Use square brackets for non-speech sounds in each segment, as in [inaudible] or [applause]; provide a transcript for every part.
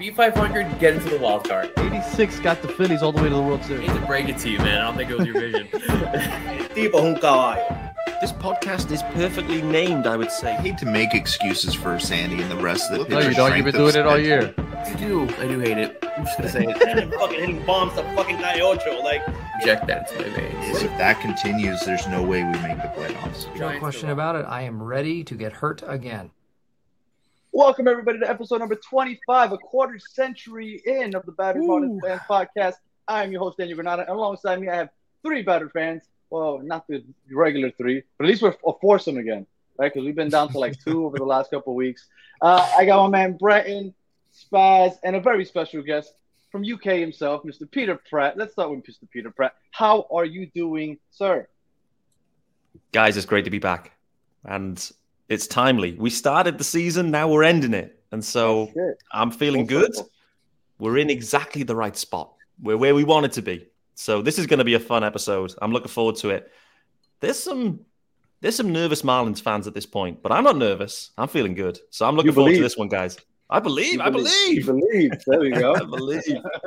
Beat 500, get into the wild card. 86 got the Phillies all the way to the World I Series. hate to break it to you, man. I don't think it was your vision. [laughs] Tipo kawaii. This podcast is perfectly named, I would say. I hate to make excuses for Sandy and the rest of the No, you don't. You've been strength doing it all schedule. year. I do. I do hate it. I'm just gonna say it. [laughs] And fucking hitting bombs to fucking Naocho. Like, Inject that into my veins. If that continues, there's no way we make the playoffs. No Giants question about it. I am ready to get hurt again. Welcome everybody to episode number 25, a quarter century in of the Battered Marlins Fans podcast. I am your host Daniel Granada, and alongside me I have three Battered fans. Well, not the regular three, but at least we're a foursome again, right? Because we've been down to like two over the last couple of weeks. Uh, I got my man Breton, Spaz, and a very special guest from UK himself, Mr. Peter Pratt. Let's start with Mr. Peter Pratt. How are you doing, sir? Guys, it's great to be back. And it's timely. We started the season, now we're ending it. And so Shit. I'm feeling good. We're in exactly the right spot. We're where we wanted to be. So this is going to be a fun episode. I'm looking forward to it. There's some there's some nervous Marlins fans at this point, but I'm not nervous. I'm feeling good. So I'm looking You forward to this one, guys. I believe. You I You believe. believe. There we go. [laughs] I believe.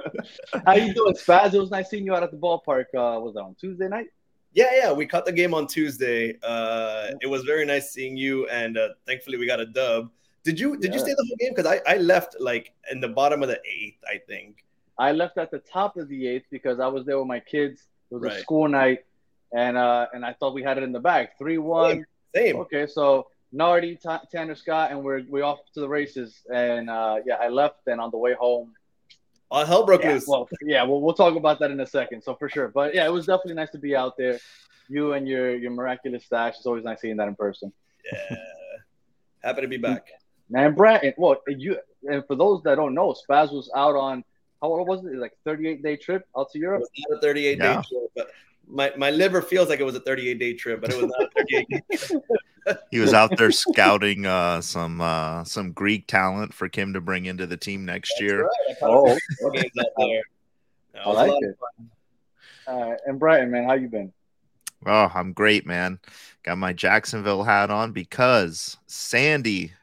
[laughs] How you doing, Spaz? It was nice seeing you out at the ballpark. Uh, was that on Tuesday night? Yeah, yeah, we caught the game on Tuesday. Uh, it was very nice seeing you, and uh, thankfully we got a dub. Did you did you stay the whole game? Because I, I left like in the bottom of the eighth, I think. I left at the top of the eighth because I was there with my kids. It was a school night, and uh, and I thought we had it in the bag. Three one. Same. Okay, so Nardi, Ta Tanner Scott, and we're we off to the races. And uh, yeah, I left. And on the way home, Uh, All hell broke yeah, loose. well, yeah, we'll we'll talk about that in a second. So for sure, but yeah, it was definitely nice to be out there. You and your your miraculous stash. It's always nice seeing that in person. yeah. Happy to be back. Man, Brad, well, you and for those that don't know, Spaz was out on how old was it? Like 38 day trip out to It Europe. was not a 38 Yeah. day trip, but my, my liver feels like it was a 38 day trip, but it was not a 38 [laughs] day trip. He was out there scouting uh, some uh, some Greek talent for Kim to bring into the team next year. Oh, Games out there. I like it. Uh, and Brighton, man, how you been? Oh, I'm great, man. Got my Jacksonville hat on because Sandy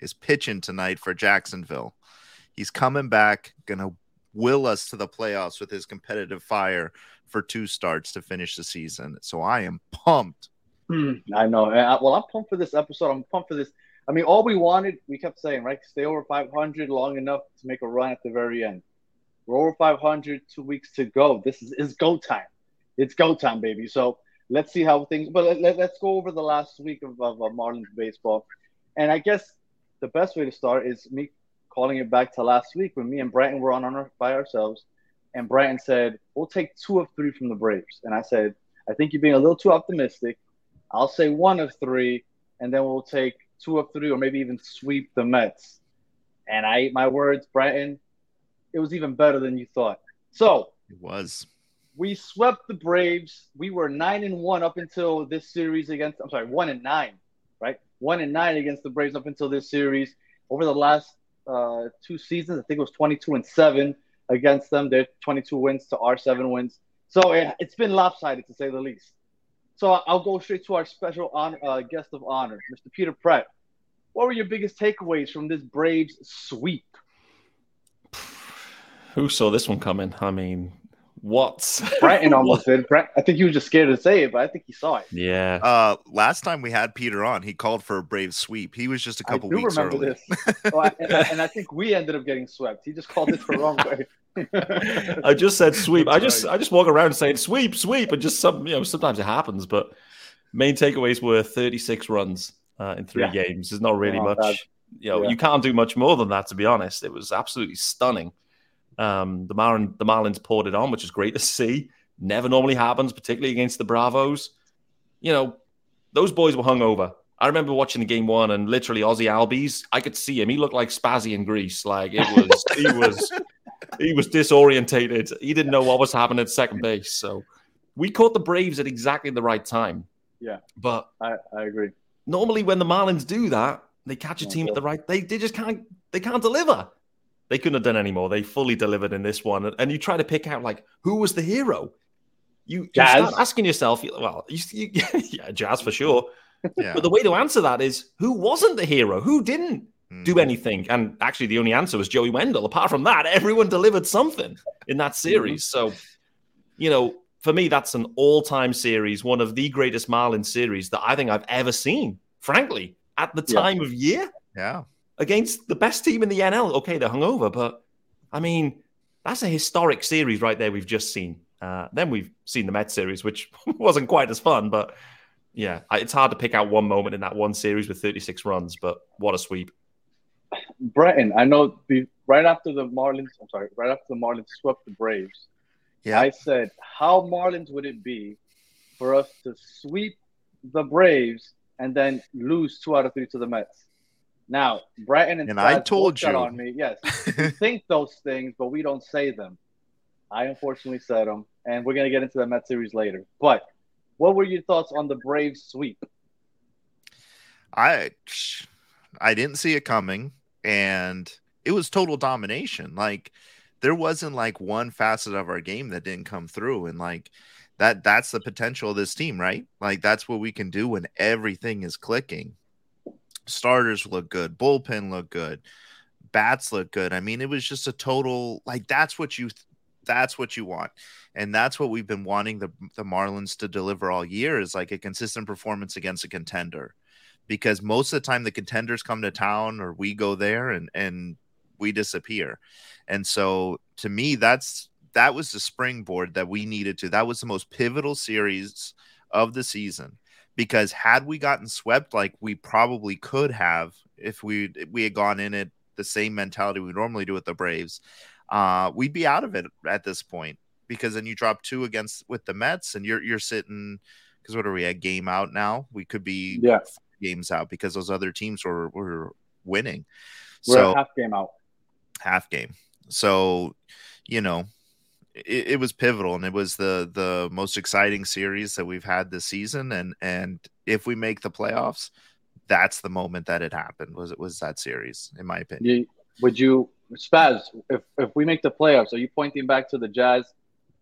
is pitching tonight for Jacksonville. He's coming back, gonna will us to the playoffs with his competitive fire for two starts to finish the season. So I am pumped. Hmm. I know. I, well, I'm pumped for this episode. I'm pumped for this. I mean, all we wanted, we kept saying, right? Stay over 500 long enough to make a run at the very end. We're over 500, two weeks to go. This is it's go time. It's go time, baby. So let's see how things. But let, let, us go over the last week of, of, of Marlins baseball. And I guess the best way to start is me calling it back to last week when me and Brighton were on our, by ourselves. And Brighton said, We'll take two of three from the Braves. And I said, I think you're being a little too optimistic. I'll say one of three, and then we'll take two of three, or maybe even sweep the Mets. And I ate my words, Brighton. It was even better than you thought. So It was. we swept the Braves. We were nine and one up until this series against. I'm sorry, one and nine, right? One and nine against the Braves up until this series. Over the last uh, two seasons, I think it was 22 and seven against them. They're 22 wins to our seven wins. So it, it's been lopsided to say the least. So I'll go straight to our special honor, uh, guest of honor, Mr. Peter Pratt. What were your biggest takeaways from this Braves sweep? Who saw this one coming? I mean, what? Brighton [laughs] almost did. Brett, I think he was just scared to say it, but I think he saw it. yeah. Uh, last time we had Peter on, he called for a brave sweep. He was just a couple I do weeks remember early. this. Oh, I, and, I, and I think we ended up getting swept. He just called it the wrong way. [laughs] I just said sweep. I just I just walk around saying sweep, sweep, and just some you know sometimes it happens. But main takeaways were 36 runs uh, in three Yeah. games. There's not really Oh, much. bad. You know, Yeah. you can't do much more than that. To be honest, it was absolutely stunning. Um, the Marlin, the Marlins poured it on, which is great to see. Never normally happens, particularly against the Bravos. You know, those boys were hungover. I remember watching the game one and literally Ozzie Albies. I could see him. He looked like Spazzy in Greece. Like it was, he was, [laughs] he was disorientated. He didn't know what was happening at second base. So we caught the Braves at exactly the right time. Yeah. But I, I agree. normally when the Marlins do that, they catch a team at the right. They they just can't. They can't deliver. They couldn't have done any more. They fully delivered in this one. And you try to pick out like who was the hero. You, you start asking yourself, well, you, you, [laughs] yeah, Jazz for sure. Yeah. But the way to answer that is who wasn't the hero? Who didn't? do Mhm. anything. And actually, the only answer was Joey Wendle. Apart from that, everyone delivered something in that series. So, you know, for me, that's an all time series, one of the greatest Marlin series that I think I've ever seen, frankly, at the Yeah. time of year Yeah. Against the best team in the NL. Okay, they're hungover, but I mean, that's a historic series right there we've just seen. Uh, then we've seen the Mets series, which [laughs] wasn't quite as fun, but yeah, it's hard to pick out one moment in that one series with 36 runs, but what a sweep. Breton, I know the, right after the Marlins, I'm sorry, right after the Marlins swept the Braves, Yeah. I said, how Marlins would it be for us to sweep the Braves and then lose two out of three to the Mets? Now, Breton and, And I told you. on me. Yes, [laughs] we think those things, but we don't say them. I unfortunately said them, and we're gonna get into the Mets series later. But what were your thoughts on the Braves sweep? I I didn't see it coming and it was total domination. Like there wasn't like one facet of our game that didn't come through and like that that's the potential of this team, right? Like that's what we can do when everything is clicking. Starters look good, bullpen look good, bats look good. I mean, it was just a total like that's what you that's what you want. And that's what we've been wanting the the Marlins to deliver all year is like a consistent performance against a contender because most of the time the contenders come to town or we go there and and we disappear. And so to me that's that was the springboard that we needed to. That was the most pivotal series of the season because had we gotten swept like we probably could have if we we had gone in it the same mentality we normally do with the Braves, uh, we'd be out of it at this point because then you drop two against with the Mets and you're you're sitting because what are we a game out now? We could be Yeah. games out because those other teams were were winning. We're So half game out. half game. So, you know, it, it was pivotal and it was the the most exciting series that we've had this season. And and if we make the playoffs, that's the moment that it happened. Was it was that series, in my opinion. Would you, Spaz, if, if we make the playoffs, are you pointing back to the Jazz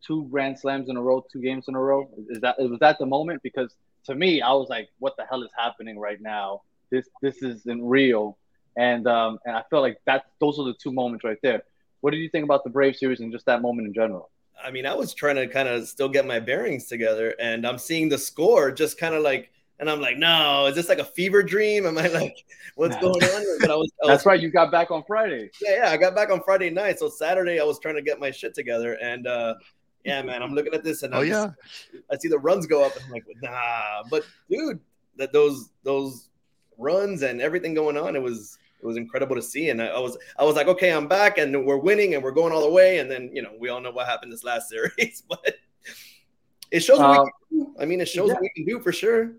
two grand slams in a row, two games in a row? Is that was that the moment? Because to me, I was like, what the hell is happening right now? This this isn't real. And um and I felt like that those are the two moments right there. What did you think about the Brave series and just that moment in general? I mean, I was trying to kind of still get my bearings together, and I'm seeing the score just kind of like, and I'm like, no, is this like a fever dream? Am I like, what's going on? [laughs] But I was, I was That's right, you got back on Friday. yeah, yeah, I got back on Friday night, so Saturday I was trying to get my shit together, and uh, yeah, man, I'm looking at this, and Oh I'm yeah. just- I see the runs go up, and I'm like, nah, but dude, that those those runs and everything going on, it was it was incredible to see, and I, I was I was like, okay, I'm back, and we're winning, and we're going all the way, and then you know we all know what happened this last [laughs] series, but it shows what Um, we can do. I mean, it shows yeah. what we can do for sure.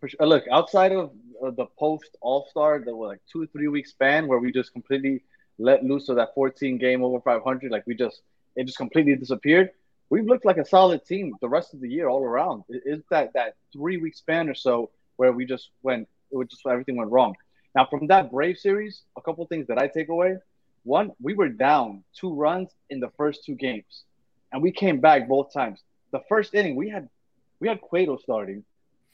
For sure. Look, outside of uh, the post All Star, there were like two or three week span where we just completely let loose of that 14 game over 500. Like we just, it just completely disappeared. We've looked like a solid team the rest of the year all around. It's that that three week span or so where we just went, it was just everything went wrong. Now from that Brave series, a couple things that I take away. One, we were down two runs in the first two games, and we came back both times. The first inning, we had we had Cueto starting,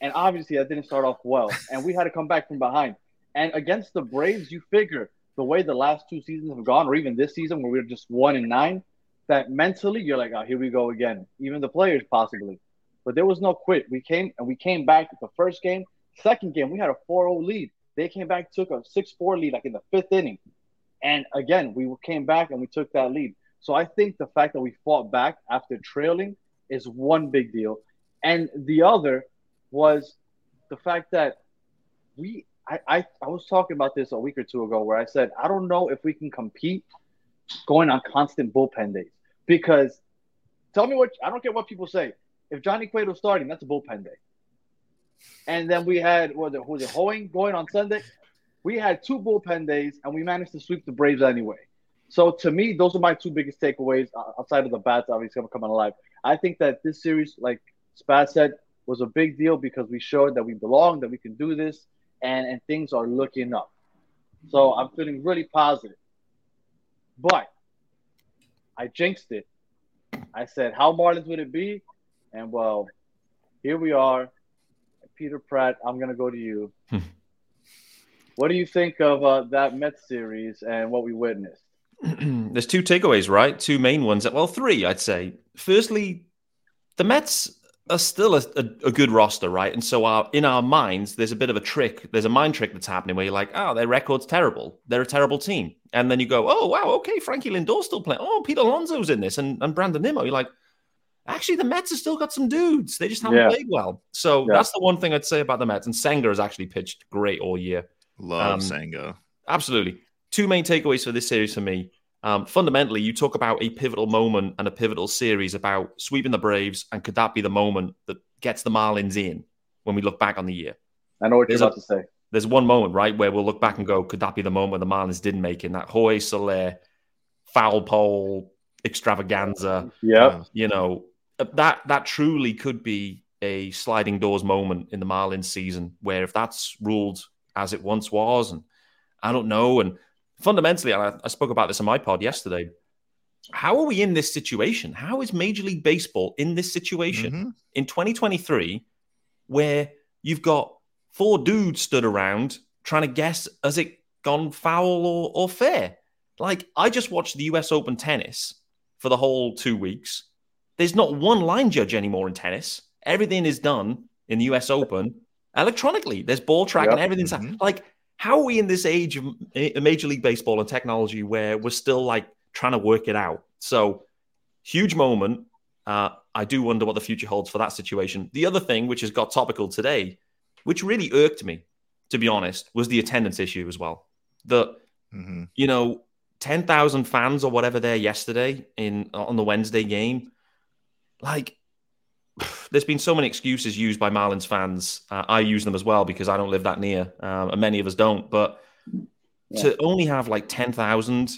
and obviously that didn't start off well, and we had to come back from behind. And against the Braves, you figure the way the last two seasons have gone, or even this season where we are just one and nine, that mentally you're like, oh, here we go again. Even the players possibly, but there was no quit. We came and we came back the first game, second game we had a 4-0 lead. They came back, took a 6-4 lead like in the fifth inning, and again we came back and we took that lead. So I think the fact that we fought back after trailing is one big deal, and the other was the fact that we I, I I was talking about this a week or two ago where I said I don't know if we can compete going on constant bullpen days. Because tell me what I don't care what people say. If Johnny Cueto's starting that's a bullpen day and then we had what was it, Hoeing going on Sunday we had two bullpen days and we managed to sweep the Braves anyway so to me those are my two biggest takeaways uh, outside of the bats obviously coming alive I think that this series like Spaz said was a big deal because we showed that we belong, that we can do this, and, and things are looking up. So I'm feeling really positive. But I jinxed it. I said, How Marlins would it be? And well, here we are. Peter Pratt, I'm going to go to you. What do you think of uh, that Mets series and what we witnessed? [clears throat] There's two takeaways, right? Two main ones. Well, three, I'd say. Firstly, the Mets are still a, a, a good roster, right? And so our, in our minds, there's a bit of a trick. There's a mind trick that's happening where you're like, oh, their record's terrible. They're a terrible team. And then you go, oh, wow, okay, Frankie Lindor's still playing. Oh, Pete Alonso's in this and, and Brandon Nimmo. You're like, actually, the Mets have still got some dudes. They just haven't Yeah. played well. So Yeah. that's the one thing I'd say about the Mets. And Senga has actually pitched great all year. Love Um, Senga. Absolutely. Two main takeaways for this series for me. Um, fundamentally, you talk about a pivotal moment and a pivotal series about sweeping the Braves, and could that be the moment that gets the Marlins in when we look back on the year? I know what you're There's a- about to say. There's one moment, right, where we'll look back and go, could that be the moment where the Marlins didn't make it? In that Jorge Soler foul pole extravaganza, Yep. you know, uh, that that truly could be a sliding doors moment in the Marlins season where if that's ruled as it once was, and I don't know, and fundamentally, and I, I spoke about this on my pod yesterday. How are we in this situation? How is Major League Baseball in this situation Mhm. in 2023 where you've got four dudes stood around trying to guess has it gone foul or, or fair? Like, I just watched the US Open tennis for the whole two weeks. There's not one line judge anymore in tennis. Everything is done in the US Open electronically. There's ball track and Yep. everything's Mhm. like, how are we in this age of Major League Baseball and technology where we're still like trying to work it out? So, huge moment. Uh, I do wonder what the future holds for that situation. The other thing, which has got topical today, which really irked me, to be honest, was the attendance issue as well. The Mhm. you know, 10,000 fans or whatever there yesterday in on the Wednesday game. Like, there's been so many excuses used by Marlins fans. Uh, I use them as well because I don't live that near, um, and many of us don't. But to only have like 10,000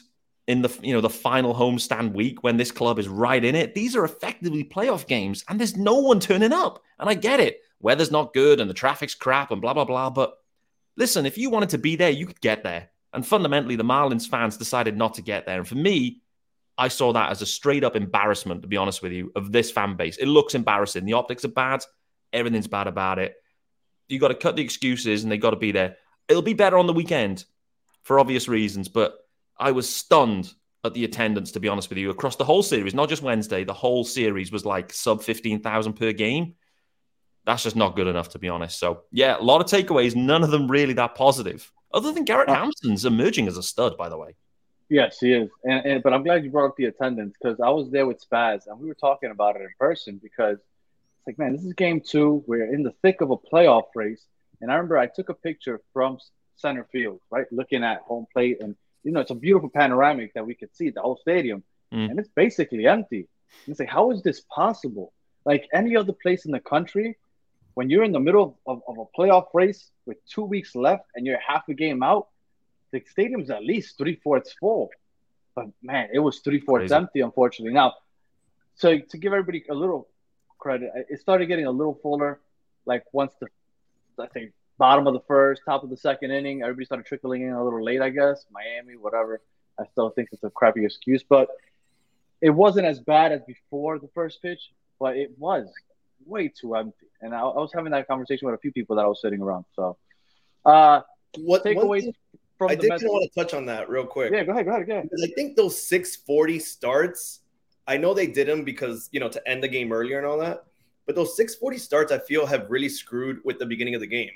in the you know the final homestand week when this club is right in it, these are effectively playoff games, and there's no one turning up. And I get it, weather's not good and the traffic's crap and blah blah blah. But listen, if you wanted to be there, you could get there. And fundamentally, the Marlins fans decided not to get there. And for me, I saw that as a straight up embarrassment, to be honest with you, of this fan base. It looks embarrassing. The optics are bad. Everything's bad about it. You got to cut the excuses and they got to be there. It'll be better on the weekend for obvious reasons, but I was stunned at the attendance, to be honest with you, across the whole series, not just Wednesday. The whole series was like sub 15,000 per game. That's just not good enough, to be honest. So, yeah, a lot of takeaways, none of them really that positive. Other than Garrett Uh, Hampson's emerging as a stud, by the way. Yes, he is. And, and but I'm glad you brought up the attendance because I was there with Spaz and we were talking about it in person because it's like, man, this is game two. We're in the thick of a playoff race. And I remember I took a picture from center field, right, looking at home plate, and you know, it's a beautiful panoramic that we could see the whole stadium, Mm. and it's basically empty. And it's like, how is this possible? Like any other place in the country, when you're in the middle of, of a playoff race with two weeks left and you're half a game out, the stadium's at least three fourths full. But man, it was three fourths empty, unfortunately. Now, so to give everybody a little credit, it started getting a little fuller. Like once the, I think bottom of the first, top of the second inning, everybody started trickling in a little late. I guess Miami, whatever. I still think it's a crappy excuse, but it wasn't as bad as before the first pitch, but it was way too empty. And I, I was having that conversation with a few people that I was sitting around. So, uh, What one takeaways thing- from I did Mets. want to touch on that real quick. Yeah, go ahead, go ahead, go ahead. I think those 640 starts, I know they did them because, you know, to end the game earlier and all that. But those 640 starts, I feel, have really screwed with the beginning of the game.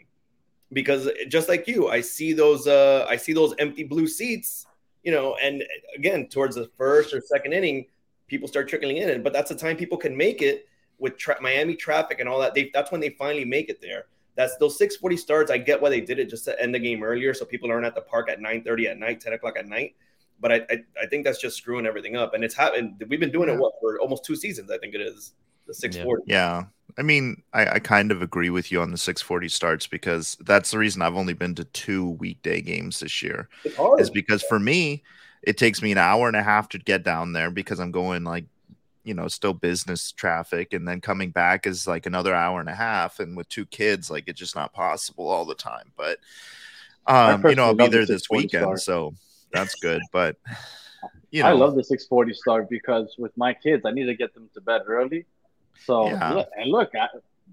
Because just like you, I see those uh I see those empty blue seats, you know, and again, towards the first or second inning, people start trickling in. But that's the time people can make it with tra- Miami traffic and all that. They that's when they finally make it there. That's those 640 starts. I get why they did it just to end the game earlier, so people aren't at the park at 9:30 at night, 10 o'clock at night. But I, I, I think that's just screwing everything up, and it's happened. We've been doing it what for almost two seasons. I think it is the 640. Yeah. I mean, I, I kind of agree with you on the 640 starts because that's the reason I've only been to two weekday games this year. It's hard. Is because for me, it takes me an hour and a half to get down there because I'm going like, you know, still business traffic, and then coming back is like another hour and a half. And with two kids, like it's just not possible all the time. But um, you know, I'll be there this weekend, start. so that's good. But [sighs] you know, I love the 640 start because with my kids, I need to get them to bed early. So Yeah. look, and look, I,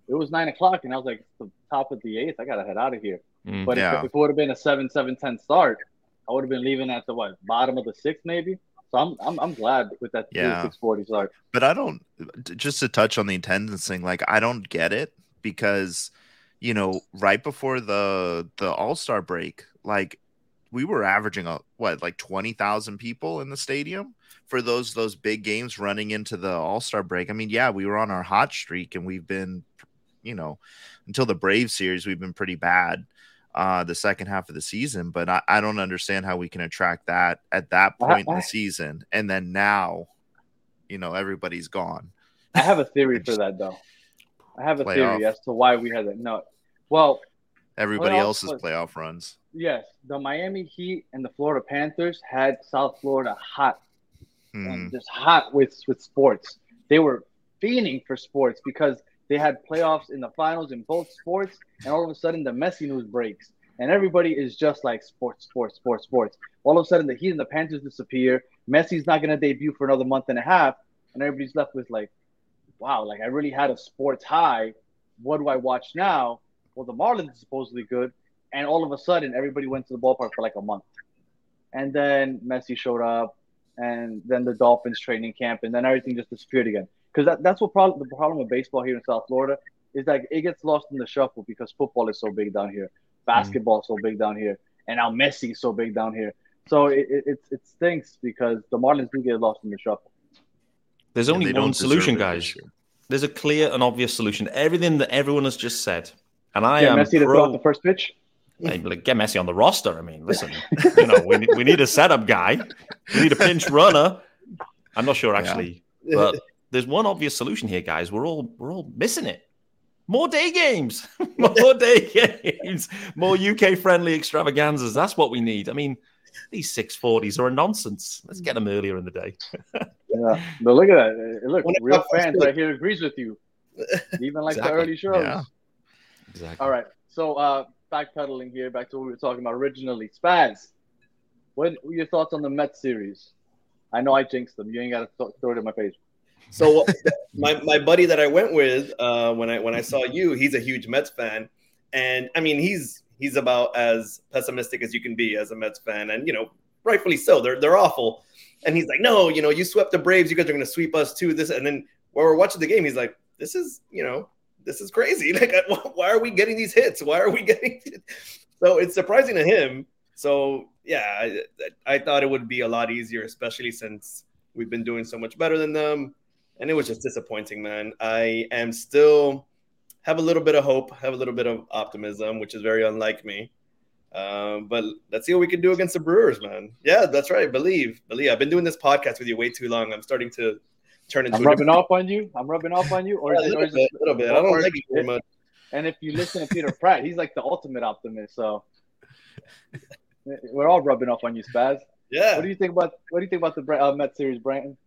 it was nine o'clock, and I was like, the top of the eighth. I gotta head out of here. Mm. But Yeah. if, if it would have been a 7 7 10 start, I would have been leaving at the what bottom of the sixth, maybe. So I'm I'm, I'm glad with that Yeah. 640 start. But I don't just to touch on the attendance thing, like I don't get it because you know, right before the the All-Star break, like we were averaging a what, like 20,000 people in the stadium for those those big games running into the All-Star break. I mean, yeah, we were on our hot streak and we've been you know, until the Brave series we've been pretty bad uh the second half of the season, but I, I don't understand how we can attract that at that I- point in I- the season and then now you know everybody's gone. I have a theory [laughs] for that though. I have a Playoff. theory as to why we had that. No, well, Everybody else's but- playoff runs. yes, the Miami Heat and the Florida Panthers had South Florida hot and just hot with with sports. They were fiending for sports because they had playoffs in the finals in both sports, and all of a sudden the Messi news breaks, and everybody is just like sports, sports, sports, sports. All of a sudden the Heat and the Panthers disappear. Messi's not going to debut for another month and a half, and everybody's left with like, wow, like I really had a sports high. What do I watch now? Well, the Marlins are supposedly good, and all of a sudden everybody went to the ballpark for like a month, and then Messi showed up, and then the Dolphins training camp, and then everything just disappeared again. Because that, that's what problem the problem with baseball here in South Florida is that it gets lost in the shuffle because football is so big down here, basketball is so big down here, and now Messi is so big down here. So it, it, it, it stinks because the Marlins do get lost in the shuffle. There's only one solution, guys. There's a clear and obvious solution. Everything that everyone has just said, and I Get am Messi to throw pro. out the first pitch. Like, get Messi on the roster. I mean, listen, you know, we, we need a setup guy. We need a pinch runner. I'm not sure actually, but there's one obvious solution here, guys. We're all we're all missing it. More day games, [laughs] more day [laughs] games, more UK friendly extravaganzas. That's what we need. I mean, these 640s are a nonsense. Let's get them earlier in the day. [laughs] Yeah, but look at that. Look, When it real comes fans right here agrees with you. Even like Exactly. the early shows. Yeah. Exactly. All right. So uh backpedaling here, back to what we were talking about originally. Spaz, what were your thoughts on the Mets series? I know I jinxed them. You ain't got to throw it in my face. So my, my buddy that I went with uh, when I when I saw you, he's a huge Mets fan, and I mean he's he's about as pessimistic as you can be as a Mets fan, and you know rightfully so. They're they're awful, and he's like, no, you know, you swept the Braves, you guys are going to sweep us too. This and then while we're watching the game, he's like, this is you know this is crazy. [laughs] Like [laughs] why are we getting these hits? Why are we getting? [laughs] So it's surprising to him. So yeah, I, I thought it would be a lot easier, especially since we've been doing so much better than them and it was just disappointing, man. I am still have a little bit of hope, have a little bit of optimism, which is very unlike me. Um, but let's see what we can do against the Brewers, man. Yeah, that's right. Believe, believe. I've been doing this podcast with you way too long. I'm starting to turn into I'm a rubbing off on you. I'm rubbing off on you. Or, Yeah, a little or bit, it- little bit. I don't like you very much. And if you listen to Peter Pratt, he's like the ultimate optimist. So we're all rubbing off on you, Spaz. Yeah, What do you think about what do you think about the uh, Met series, Brandon?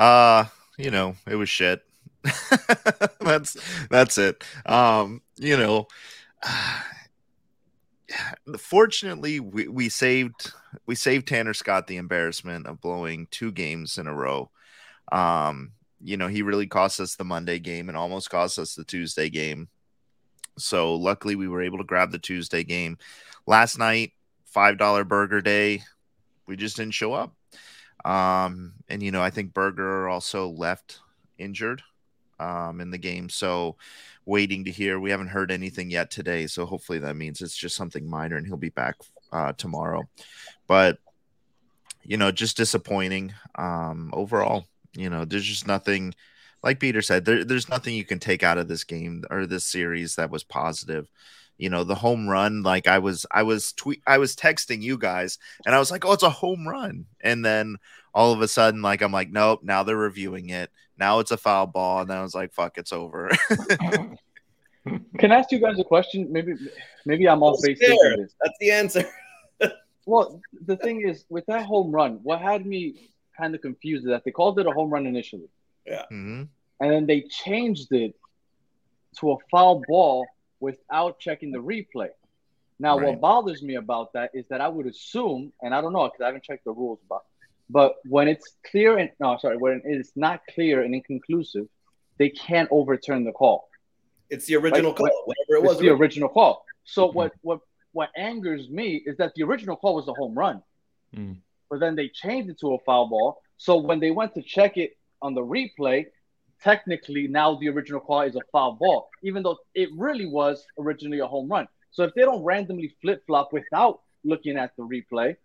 Uh, you know, it was shit. [laughs] that's that's it. Um, you know, [sighs] fortunately we, we saved we saved Tanner Scott the embarrassment of blowing two games in a row. Um, you know, he really cost us the Monday game and almost cost us the Tuesday game. So luckily we were able to grab the Tuesday game. Last night, five dollar burger day, we just didn't show up. Um, and you know, I think Burger also left injured um in the game. So waiting to hear. We haven't heard anything yet today. So hopefully that means it's just something minor and he'll be back uh tomorrow. But you know, just disappointing um overall. You know, there's just nothing like Peter said, there, there's nothing you can take out of this game or this series that was positive. You know, the home run, like I was, I was tweet, I was texting you guys, and I was like, "Oh, it's a home run," and then all of a sudden, like I'm like, "Nope," now they're reviewing it. Now it's a foul ball, and then I was like, "Fuck, it's over." [laughs] Can I ask you guys a question? Maybe maybe I'm off base Scared. thinking this. that's the answer. [laughs] Well, the thing is, with that home run, what had me kind of confused is that they called it a home run initially, Mhm. and then they changed it to a foul ball without checking the replay. Now, Right. what bothers me about that is that I would assume, and I don't know because I haven't checked the rules, but but when it's clear and no, sorry, when it's not clear and inconclusive, they can't overturn the call. It's the original Like, call, whatever it It's was. the original call. So what what what angers me is that the original call was a home run, Mm. but then they changed it to a foul ball. So when they went to check it on the replay, technically now the original call is a foul ball, even though it really was originally a home run. So if they don't randomly flip flop without looking at the replay,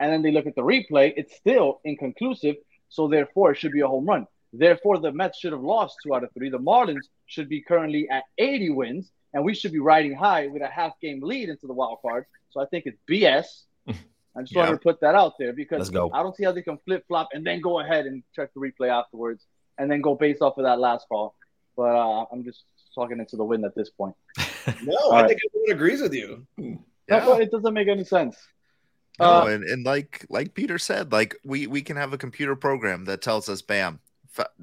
and then they look at the replay, it's still inconclusive. So therefore, it should be a home run. Therefore, the Mets should have lost two out of three. The Marlins should be currently at 80 wins, and we should be riding high with a half game lead into the wild card. So I think it's BS. [laughs] I just wanted to put that out there because go. I don't see how they can flip flop and then go ahead and check the replay afterwards and then go based off of that last call. But uh, I'm just talking into the wind at this point. [laughs] No, All I right. think everyone agrees with you. Yeah. but it doesn't make any sense. No, Uh, and, and like like Peter said, like we we can have a computer program that tells us, bam, fa-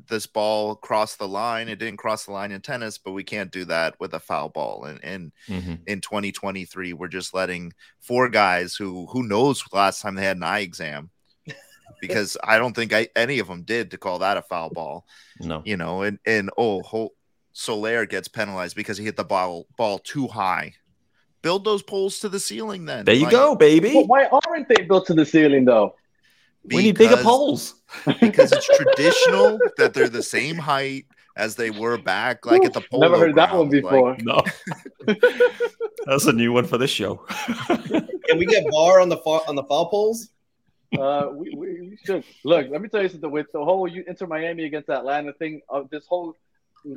this ball crossed the line. It didn't cross the line in tennis, but we can't do that with a foul ball. And and Mhm. in 2023, we're just letting four guys who who knows last time they had an eye exam, [laughs] because I don't think I, any of them did to call that a foul ball. No. You know, and and oh, Hol- Soler gets penalized because he hit the ball ball too high. Build those poles to the ceiling, then. There you Like, go, baby. but why aren't they built to the ceiling though? We need bigger poles. [laughs] because it's traditional that they're the same height as they were back, like at the polo Never heard that one grounds, before. [laughs] No. [laughs] That's a new one for this show. Can we get bar on the fa- on the foul poles? Uh, we, we we should look. Let me tell you something. With the whole you Inter Miami against Atlanta thing, of this whole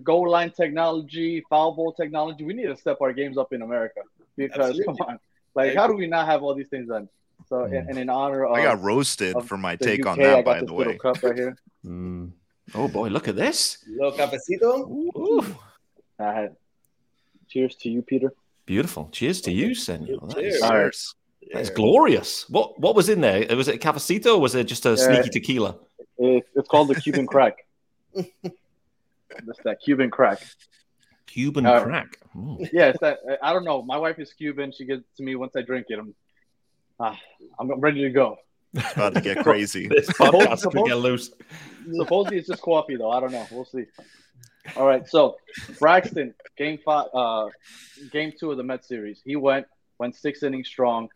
goal line technology, foul ball technology, we need to step our games up in America because Absolutely. come on, like how do we not have all these things done? So and, and in honor of I got roasted for my the take on UK, I that, got by this the little way. cup right here. [laughs] Mm. Oh boy, look at this. Little cafecito. Ooh, I had. Cheers to you, Peter. beautiful. Cheers to you, Senor. That is- Cheers. All right. Cheers. That's glorious. What what was in there? Was it a cafecito or was it just a sneaky tequila? It, it's called the Cuban crack. [laughs] That's that Cuban crack. Cuban Uh, crack. Mm. Yeah, it's that. I don't know. My wife is Cuban. She gives it to me once I drink it. I'm, ah, I'm ready to go. It's about to get [laughs] crazy. This podcast could get loose. Supposedly it's just coffee though. I don't know. We'll see. All right. So Braxton, game five, uh, game two of the Met series. He went went six innings strong.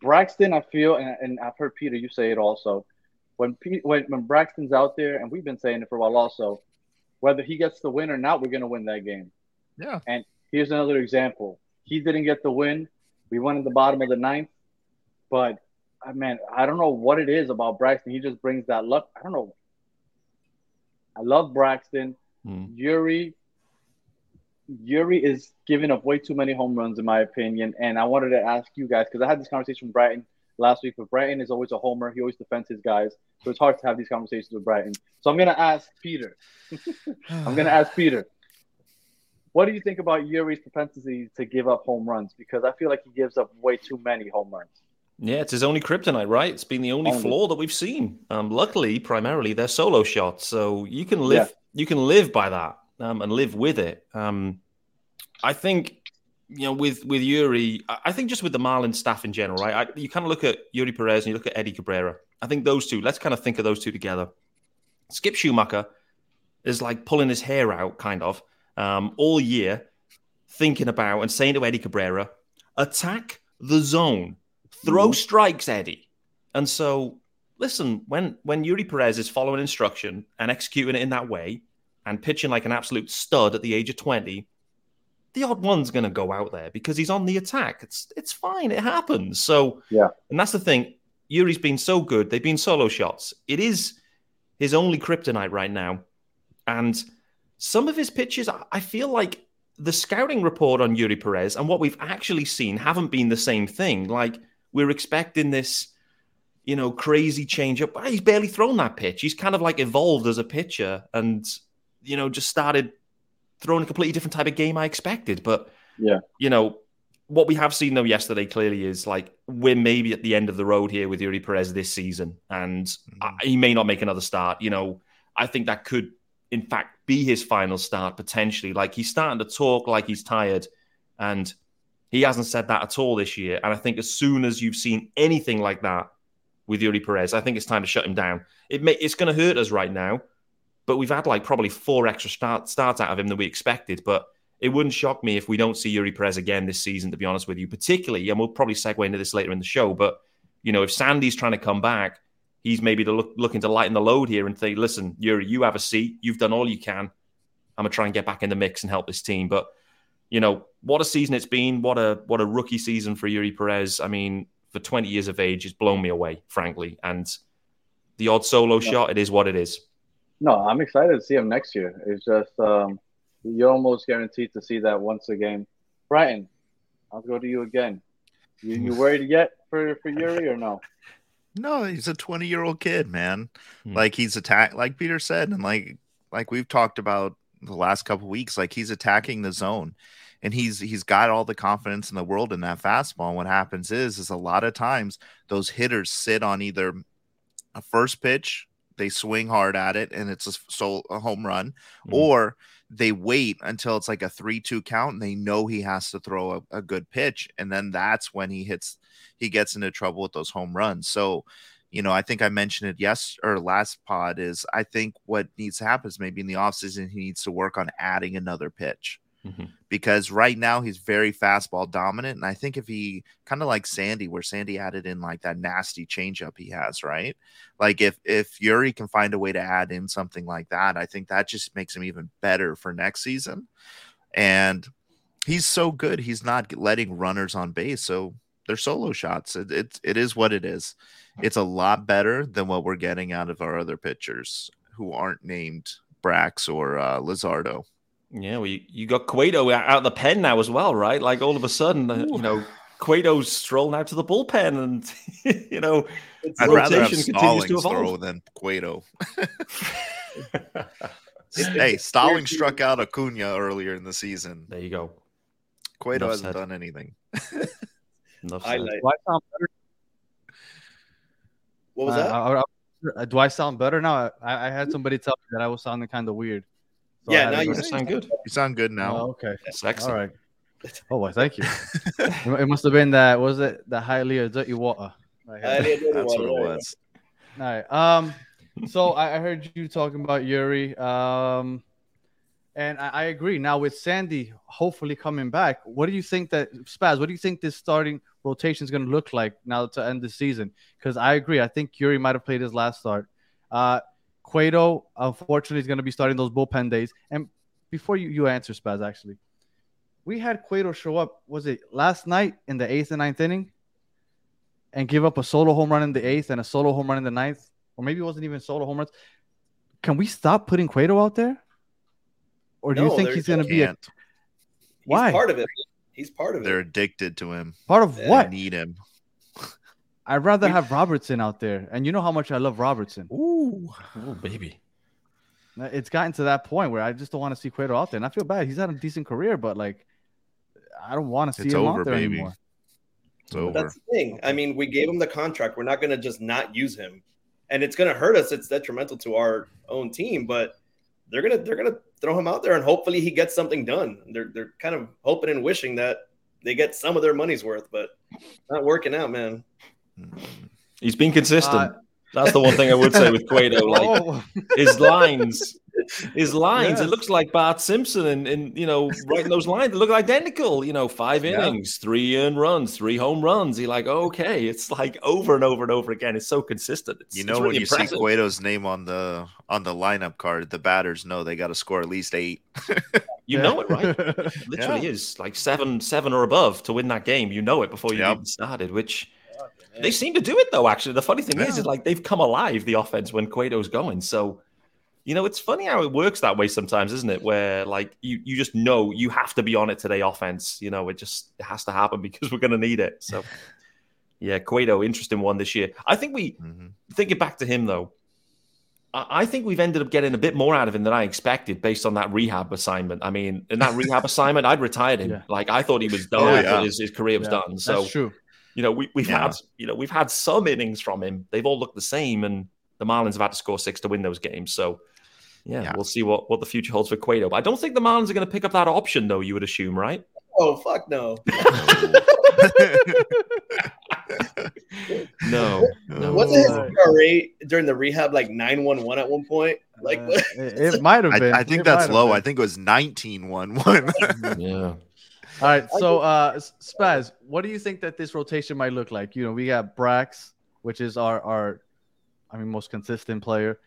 Braxton, I feel, and, and I've heard Peter you say it also. When, Pe- when when Braxton's out there, and we've been saying it for a while also, whether he gets the win or not, we're gonna win that game. Yeah. And here's another example. He didn't get the win. We won in the bottom of the ninth, but uh, man, I don't know what it is about Braxton. He just brings that luck. I don't know. I love Braxton. Mm. Eury. Eury is giving up way too many home runs, in my opinion. And I wanted to ask you guys because I had this conversation with Brighton last week. But Brighton is always a homer. He always defends his guys, so it's hard to have these conversations with Brighton. So I'm gonna ask Peter. [laughs] I'm gonna ask Peter. What do you think about Eury's propensity to give up home runs? Because I feel like he gives up way too many home runs. Yeah, it's his only kryptonite, right? It's been the only Only. flaw that we've seen. Um, luckily, primarily they're solo shots, so you can live you can live by that um, and live with it. Um, I think you know with with Eury, I I think just with the Marlins staff in general, right? I, you kind of look at Eury Perez and you look at Eddie Cabrera. I think those two. Let's kind of think of those two together. Skip Schumaker is like pulling his hair out, kind of, um, all year, thinking about and saying to Eddie Cabrera, "Attack the zone." Throw mm-hmm. strikes, Eddie. And so, listen, when when Eury Perez is following instruction and executing it in that way and pitching like an absolute stud at the age of 20, the odd one's going to go out there because he's on the attack. It's it's fine. It happens. So, Yeah. And that's the thing. Eury's been so good. They've been solo shots. It is his only kryptonite right now. And some of his pitches, I- I feel like the scouting report on Eury Perez and what we've actually seen haven't been the same thing. Like we're expecting this, you know, crazy change up. But he's barely thrown that pitch. He's kind of like evolved as a pitcher and, you know, just started throwing a completely different type of game I expected. But, Yeah. you know, what we have seen though yesterday clearly is like we're maybe at the end of the road here with Eury Perez this season, and I, mm. he may not make another start. You know, I think that could, in fact, be his final start potentially. Like he's starting to talk like he's tired, and he hasn't said that at all this year. And I think as soon as you've seen anything like that with Eury Perez, I think it's time to shut him down. It may it's going to hurt us right now, but we've had like probably four extra start, starts out of him than we expected. But it wouldn't shock me if we don't see Eury Perez again this season, to be honest with you, particularly, and we'll probably segue into this later in the show, but, you know, if Sandy's trying to come back, he's maybe look, looking to lighten the load here and say, listen, Eury, you have a seat. You've done all you can. I'm going to try and get back in the mix and help this team. But, you know, what a season it's been. What a what a rookie season for Eury Perez. I mean, for 20 years of age, it's blown me away, frankly. And the odd solo yeah. shot, it is what it is. No, I'm excited to see him next year. It's just um, you're almost guaranteed to see that once again. Brighton, I'll go to you again. You, you [laughs] worried yet for, for Eury or no? No, he's a 20 year old kid, man. Hmm. Like he's attacked, like Peter said, and like like we've talked about the last couple weeks. Like he's attacking the zone, and he's he's got all the confidence in the world in that fastball. And what happens is is a lot of times those hitters sit on either a first pitch, they swing hard at it, and it's a, so, a home run, hmm. or they wait until it's like a three-two count, and they know he has to throw a, a good pitch, and then that's when he hits he gets into trouble with those home runs. So, you know, I think I mentioned it yes or last pod is I think what needs to happen is maybe in the offseason he needs to work on adding another pitch. Mm-hmm. Because right now he's very fastball dominant. And I think if he kind of like Sandy, where Sandy added in like that nasty changeup he has, right? Like if if Eury can find a way to add in something like that, I think that just makes him even better for next season. And he's so good, he's not letting runners on base. So they're solo shots. It, it it is what it is. It's a lot better than what we're getting out of our other pitchers who aren't named Brax or uh, Luzardo. Yeah, well, you, you got Cueto out of the pen now as well, right? Like all of a sudden, uh, you know, Cueto's strolling out to the bullpen, and [laughs] you know, I'd rather have Stallings throw than Cueto. [laughs] hey, Stallings struck out Acuna earlier in the season. There you go. Cueto Enough hasn't said. done anything. [laughs] Highlight. Do I sound better? What was uh, that? I, I, I, do I sound better now? I, had somebody tell me that I was sounding kind of weird. So yeah, now you sound good. You sound good now. Oh, okay. Sexy. All right. [laughs] Oh, well, thank you. [laughs] it must have been that. Was it the highly dirty water? Right That's what it was. All right. Um. So I heard you talking about Yuri. Um. And I, I, agree. Now with Sandy hopefully coming back, what do you think that Spaz? What do you think this starting rotation is going to look like now to end the season? Because I agree. I think Eury might have played his last start. Uh, Cueto, unfortunately, is going to be starting those bullpen days. And before you, you answer, Spaz, actually, we had Cueto show up. Was it last night in the eighth and ninth inning, and give up a solo home run in the eighth and a solo home run in the ninth, or maybe it wasn't even solo home runs? Can we stop putting Cueto out there? Or do no, you think he's going to be a? Why? He's part of it. He's part of it. They're addicted to him. Part of they what? Need him. [laughs] I'd rather have Robertson out there, and you know how much I love Robertson. Ooh, oh baby. It's gotten to that point where I just don't want to see Cueto out there, and I feel bad. He's had a decent career, but like, I don't want to see it's him over, out there baby. anymore. It's over. That's the thing. I mean, we gave him the contract. We're not going to just not use him, and it's going to hurt us. It's detrimental to our own team, but they're gonna they're gonna throw him out there and hopefully he gets something done. They're they're kind of hoping and wishing that they get some of their money's worth, but not working out, man. He's been consistent. Uh, That's the one thing I would say with Cueto. Like [laughs] oh. his lines his lines. Yes. It looks like Bart Simpson and, and you know, writing those lines. They look identical. You know, five innings, yeah. three earned runs, three home runs. You're like, okay, it's like over and over and over again. It's so consistent. It's, you know, really when impressive. you see Cueto's name on the on the lineup card, the batters know they got to score at least eight. [laughs] you know it, right? Literally yeah. is like seven, seven or above to win that game. You know it before you yep. even started, which. Oh, they seem to do it though. Actually, the funny thing yeah. is, is like they've come alive the offense when Cueto's going. So you know, it's funny how it works that way sometimes, isn't it? Where like you you just know you have to be on it today offense. You know, it just it has to happen [laughs] because we're gonna need it. So yeah, Cueto, interesting one this year. I think we mm-hmm. thinking back to him though. I think we've ended up getting a bit more out of him than I expected based on that rehab assignment. I mean, in that rehab [laughs] assignment, I'd retired him. Yeah. Like I thought he was done. Oh, yeah. his, his, career was yeah, done. So. You know, we, we've had you know we've had some innings from him. They've all looked the same, and the Marlins have had to score six to win those games. So yeah, yeah, we'll see what, what the future holds for Cueto. But I don't think the Marlins are going to pick up that option, though. You would assume, right? Oh fuck no! [laughs] no, no. Wasn't his ERA during the rehab like nine one one at one point? Like, Uh, it, it might have been. I think It that's low. been. I think it was 19 1 1. [laughs] Yeah. All right, so uh, Spaz, what do you think that this rotation might look like? You know, we got Brax, which is our our, I mean, most consistent player.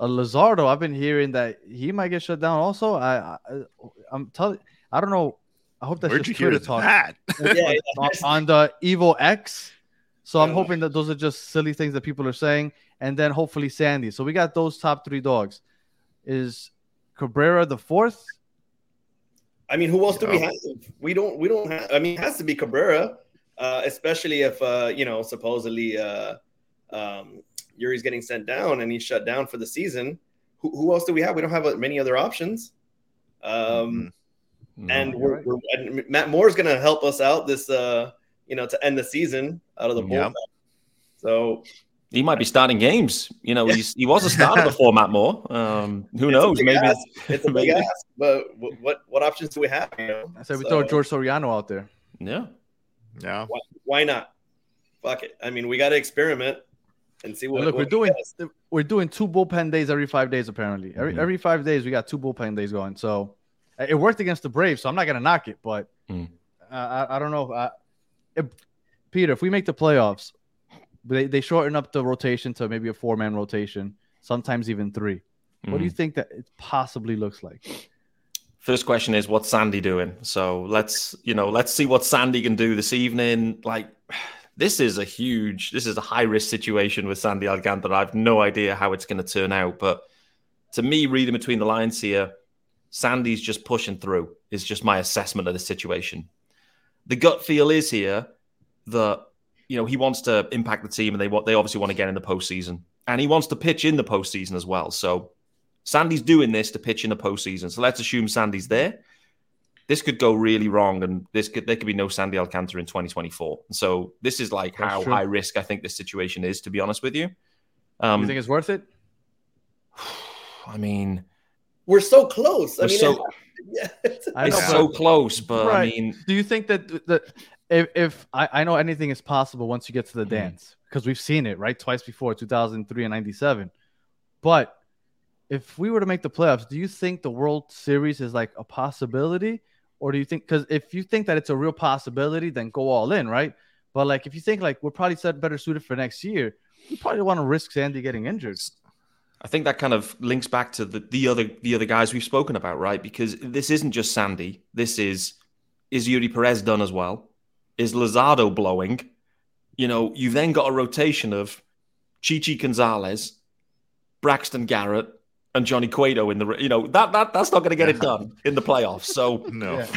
Uh, Luzardo, I've been hearing that he might get shut down. Also, I, I I'm telling, I don't know. I hope that's Where'd you just hear Twitter talk that? yeah, [laughs] on, on the Evo X. So I'm Yeah. hoping that those are just silly things that people are saying, and then hopefully Sandy. So we got those top three dogs. Is Cabrera the fourth? I mean, who else do we have? We don't. We don't have. I mean, it has to be Cabrera, uh, especially if uh, you know supposedly uh, um, Eury's getting sent down and he's shut down for the season. Who, who else do we have? We don't have uh, many other options. Um, No. and, you're we're, right. we're, and Matt Moore's going to help us out this, uh, you know, to end the season out of the Yep. bullpen. So he might be starting games. You know, he's, he was a starter [laughs] before Matt Moore. Um, who It's knows? big Maybe. ask. it's a [laughs] big ask, but wh- what what options do we have? You know? I said we So, throw George Soriano out there. Yeah. Yeah. Why, why not? Fuck it. I mean, we got to experiment and see what. look, what we're doing does. we're doing two bullpen days every five days. Apparently, every Mhm. every five days we got two bullpen days going. So it worked against the Braves. So I'm not gonna knock it, but Mm. uh, I I don't know. Uh, if, Peter, if we make the playoffs, they they shorten up the rotation to maybe a four man rotation, sometimes even three. What do you Mm. think that it possibly looks like? First question is what's Sandy doing? So let's you know let's see what Sandy can do this evening. Like this is a huge, this is a high risk situation with Sandy Alcantara. I have no idea how it's going to turn out, but to me, reading between the lines here, Sandy's just pushing through. Is just my assessment of the situation. The gut feel is here that you know he wants to impact the team, and they want they obviously want to get in the postseason, and he wants to pitch in the postseason as well. So Sandy's doing this to pitch in the postseason. So let's assume Sandy's there. This could go really wrong, and this could there could be no Sandy Alcantara in 2024. So this is like That's how true. high risk I think this situation is. To be honest with you, um, you think it's worth it? I mean, We're so close. I we're mean, so [laughs] yeah. It's know, Yeah. so close, but I mean, Do you think that that if, if I, I know anything is possible once you get to the Mhm. dance because we've seen it right twice before 2003 and 97 but if we were to make the playoffs do you think the world series is like a possibility or do you think because if you think that it's a real possibility then go all in right but like if you think like we're probably set better suited for next year you probably want to risk sandy getting injured I think that kind of links back to the, the other the other guys we've spoken about, right? Because this isn't just Sandy. This is is Eury Perez done as well? Is Luzardo blowing? You know, you've then got a rotation of Chichi Gonzalez, Braxton Garrett, and Johnny Cueto in the you know that that that's not going to get it done in the playoffs. So No. [laughs]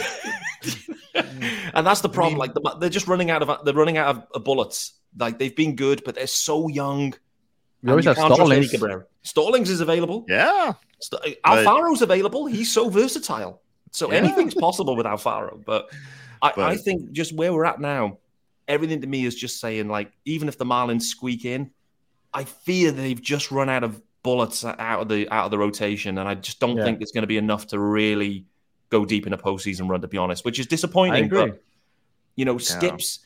And that's the problem. mean- like the, they're just running out of they're running out of bullets. Like they've been good, but they're so young. we always and have you can't trust Eddie Stallings. Cabrera. Stallings is available. Yeah. St- Alfaro's available. He's so versatile. So Yeah. anything's possible with Alfaro. But I, But- I think just where we're at now, everything to me is just saying like, even if the Marlins squeak in, I fear they've just run out of bullets out of the out of the rotation, and I just don't Yeah. think it's going to be enough to really go deep in a postseason run. To be honest, which is I disappointing. agree. But you know, Skips.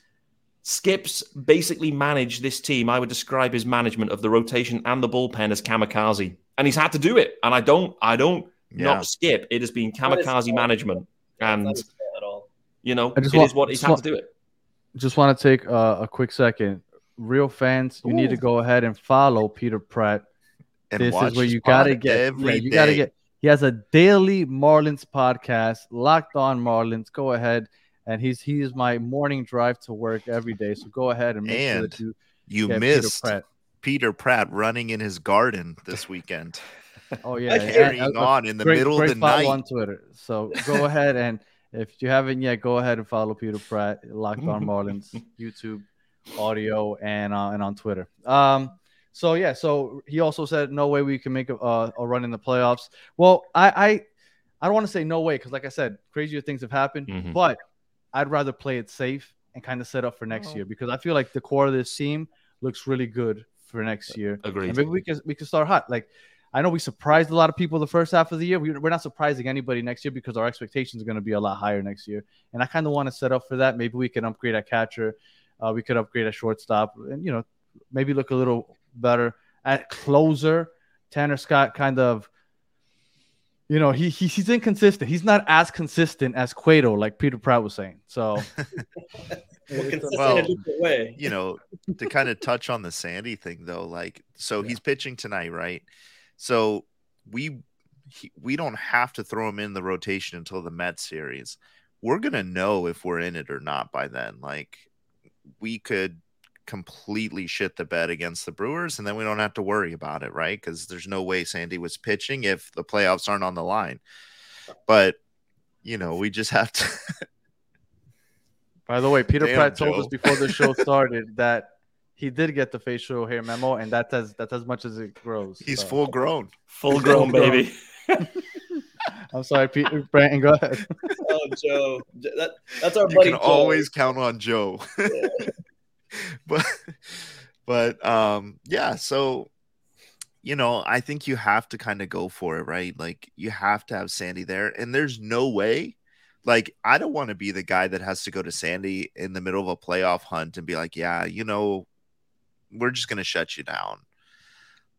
Skips basically managed this team. I would describe his management of the rotation and the bullpen as kamikaze, and he's had to do it. And I don't, I don't Yeah. not skip. It has been kamikaze fault. management, and not his fault at all. you know, I it just is what he's had want- to do it. just want to take uh, a quick second. Real fans, you need to go ahead and follow Peter Pratt. And this is where you gotta get. every yeah, you gotta get. He has a daily Marlins podcast, Locked On Marlins. Go ahead, and he's he is my morning drive to work every day. So go ahead and make sure that you You missed Peter Peter Pratt. Pratt. running in his garden this weekend, [laughs] Oh yeah, [laughs] carrying and- on in the great- middle great of the night. on Twitter. So go [laughs] ahead and if you haven't yet, go ahead and follow Peter Pratt, Locked On Marlins, YouTube, audio, and uh, and on Twitter. Um, so yeah, so he also said no way we can make a, uh, a run in the playoffs. Well, I I, I don't want to say no way because like I said, crazier things have happened, Mhm. but I'd rather play it safe and kind of set up for next Oh. year because I feel like the core of this team looks really good for next year. Agreed. And maybe we can we can start hot. Like I know we surprised a lot of people the first half of the year. We, we're not surprising anybody next year because our expectations are going to be a lot higher next year. And I kind of want to set up for that. Maybe we can upgrade at catcher. Uh, we could upgrade at shortstop, and you know, maybe look a little better at closer. Tanner Scott kind of, you know, he, he he's inconsistent. He's not as consistent as Cueto, like Peter Pratt was saying. So, [laughs] Well, consistent Well, in a different way. you know, to kind of touch on the Sandy thing though, like so Yeah. he's pitching tonight, right? So we he, we don't have to throw him in the rotation until the Mets series. We're gonna know if we're in it or not by then. Like we could completely shit the bed against the Brewers, and then we don't have to worry about it, right? Because there's no way Sandy was pitching if the playoffs aren't on the line. But you know, we just have to. [laughs] by the way, Peter Damn, Pratt told Joe. us before the show [laughs] started that he did get the facial hair memo, and that's as that's as much as it grows. He's so. full grown. Full [laughs] grown, baby. I'm sorry, Peter. Brandon, go ahead. Oh, Joe, that, that's our you buddy. can Joe. always count on Joe. [laughs] but but um yeah, so you know, I think you have to kind of go for it, right? Like you have to have Sandy there and there's no way like I don't want to be the guy that has to go to Sandy in the middle of a playoff hunt and be like, "Yeah, you know, we're just going to shut you down."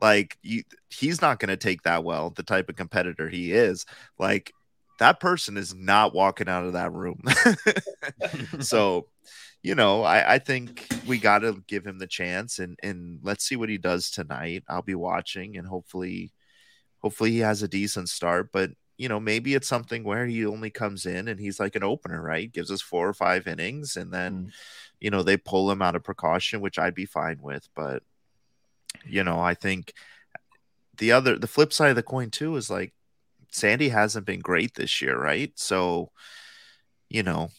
Like you he's not going to take that well, the type of competitor he is. Like that person is not walking out of that room. [laughs] so, you know, I, I think we got to give him the chance and and let's see what he does tonight. I'll be watching and hopefully, hopefully he has a decent start. But you know, maybe it's something where he only comes in and he's like an opener, right? Gives us four or five innings, and then mm. you know they pull him out of precaution, which I'd be fine with. But you know, I think the other the flip side of the coin too is like Sandy hasn't been great this year, right? So, you know,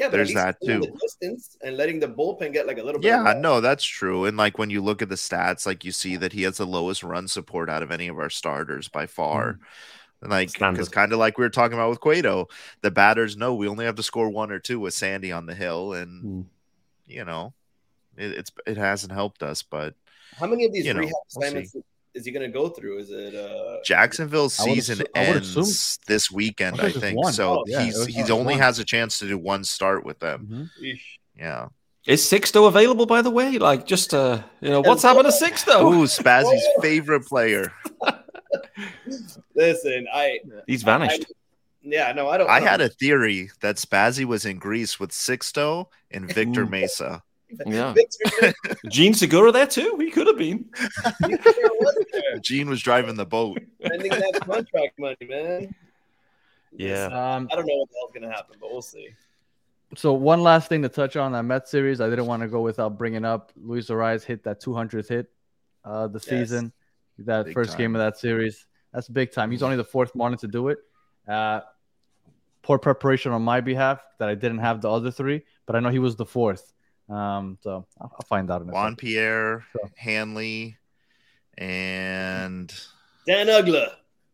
Yeah, but at There's least that, too. The distance and letting the bullpen get like a little bit. yeah, of no, that's true. And like when you look at the stats, like you see that he has the lowest run support out of any of our starters by far. And like because kind of like we were talking about with Cueto, the batters know we only have to score one or two with Sandy on the hill, and Mm. you know, it, it's it hasn't helped us. But How many of these you know, rehab we'll assignments is he going to go through? Is it uh Jacksonville's season assu- I ends assume- this weekend, I I think it's So Oh, yeah, he's was he's only One. has a chance to do one start with them. Mhm. Yeah. Is Sixto available, by the way? Like, just uh, you know, what's happened to [laughs] Sixto? Ooh, Spazzy's favorite player. [laughs] Listen, I He's vanished. yeah, no, I don't. I don't- had a theory that Spazzy was in Greece with Sixto and [laughs] Victor Mesa. [laughs] Yeah. Jean Segura there too. He could have been. Was Gene was driving the boat. spending that contract money, man. Yeah. Um, I don't know what the hell's gonna happen, but we'll see. so one last thing to touch on that Mets series, I didn't want to go without bringing up Luis Arraez hit that 200th hit uh, the Yes. season, that Big first time. game of that series. That's big time. He's only the fourth Marlin to do it. Uh, poor preparation on my behalf that I didn't have the other three, but I know he was the fourth. Um, so I'll, I'll find out in a Juan second. Pierre, Sure. Hanley, and Dan Uggla.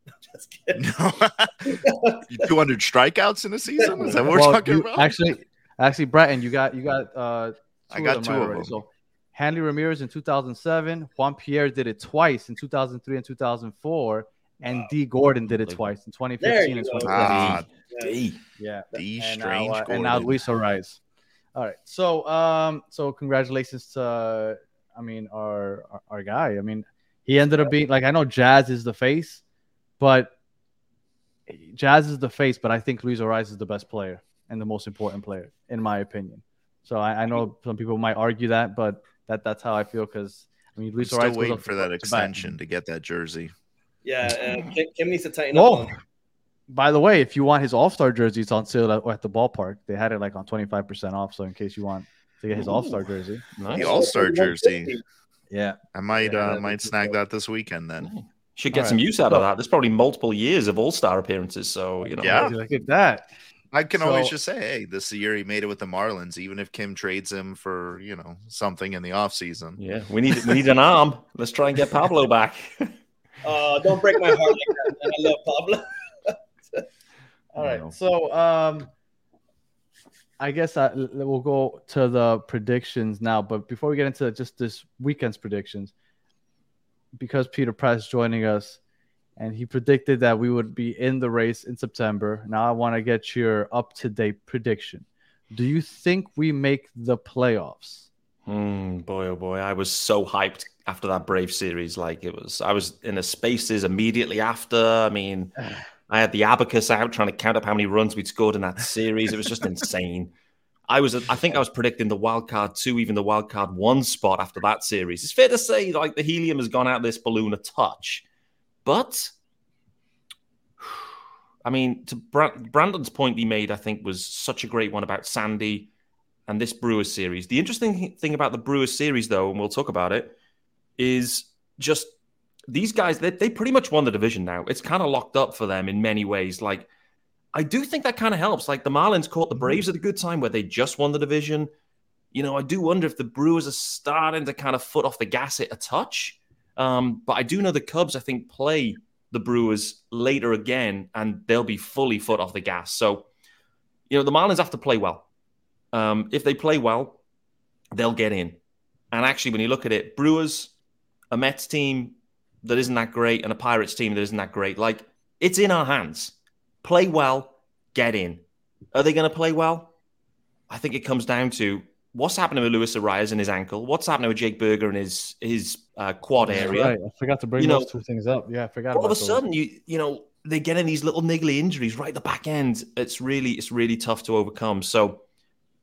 [laughs] Just kidding. No. [laughs] 200 strikeouts in a season. Is that what we're talking you- about? Actually, actually, Bratton, you got you got uh, I got two right of already. them. So Hanley Ramirez in 2007, Juan Pierre did it twice in 2003 and 2004, and Wow. Dee Gordon did it twice in 2015 and go. 2017. ah, D. Yeah, the and strange now, uh, Gordon. and now Luis Arraez. All right, so um, so congratulations to uh, I mean our, our our guy. I mean, he ended up being like I know Jazz is the face, but Jazz is the face, but I think Luis Arraez is the best player and the most important player in my opinion. So I, I know some people might argue that, but that that's how I feel because I mean I'm Luis still Arraez goes waiting for that to bat. extension to get that jersey. Yeah, uh, Kim, Kim needs to tighten Whoa. up. On, By the way, if you want his All Star jersey, it's on sale at, at the ballpark. They had it like on twenty five percent off. So in case you want to get his All Star jersey, Nice. The All Star jersey. yeah, I might Yeah, uh, might snag cool. that this weekend then. Should get All some use out of that. There's probably multiple years of All Star appearances, so you know. Yeah. look at that. I can always just say, hey, this year he made it with the Marlins, even if Kim trades him for you know something in the offseason. Yeah, we need we need an arm. Let's try and get Pablo back. [laughs] uh, don't break my heart like that. Man. I love Pablo. [laughs] All right, No. so um, I guess I, we'll go to the predictions now. But before we get into just this weekend's predictions, because Peter Pratt's is joining us, and he predicted that we would be in the race in September. Now I want to get your up to date prediction. Do you think we make the playoffs? Hmm, boy, oh boy, I was so hyped after that Brave series. Like it was, I was in the spaces immediately after. I mean, [sighs] [sighs] [sighs] I had the abacus out trying to count up how many runs we'd scored in that series. It was just insane. I was, I think I was predicting the wild card two, even the wild card one spot after that series. It's fair to say, like the helium has gone out of this balloon a touch, but I mean, to Brandon's point he made, I think was such a great one about Sandy and this Brewers series. The interesting thing about the Brewers series, though, and we'll talk about it, is just these guys. They, they pretty much won the division now. It's kind of locked up for them in many ways. Like I do think that kind of helps. Like the Marlins caught the mm-hmm. Braves at a good time where they just won the division. You know, I do wonder if the Brewers are starting to kind of foot off the gas it a touch. Um, but I do know the Cubs, I think, play the Brewers later again, and they'll be fully foot off the gas. So, you know, the Marlins have to play well. Um, if they play well, they'll get in. And actually, when you look at it, Brewers, a Mets team that isn't that great, and a Pirates team that isn't that great, like it's in our hands play well, get in. Are they going to play well? I think it comes down to what's happening with Luis Arraez and his ankle. What's happening with Jake Burger and his his uh, quad area? Right. I forgot to bring you those know, two things up. Yeah, I forgot. All of a those. sudden, you you know they're getting these little niggly injuries right at the back end. It's really it's really tough to overcome. So,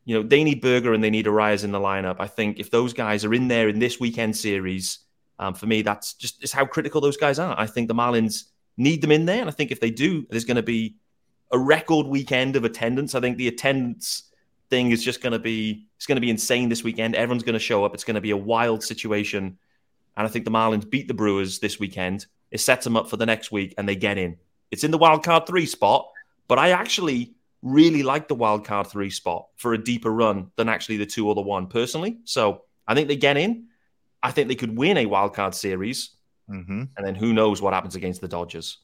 you know, they need Burger and they need Arraez in the lineup. I think if those guys are in there in this weekend series, um, for me, that's just is how critical those guys are. I think the Marlins need them in there, and I think if they do, there's going to be a record weekend of attendance. I think the attendance thing is just going to be it's going to be insane this weekend. Everyone's going to show up. It's going to be a wild situation, and I think the Marlins beat the Brewers this weekend. It sets them up for the next week, and they get in. It's in the wild card three spot, but I actually really like the wild card three spot for a deeper run than actually the two or the one personally. So I think they get in. I think they could win a wild card series, mm-hmm. and then who knows what happens against the Dodgers.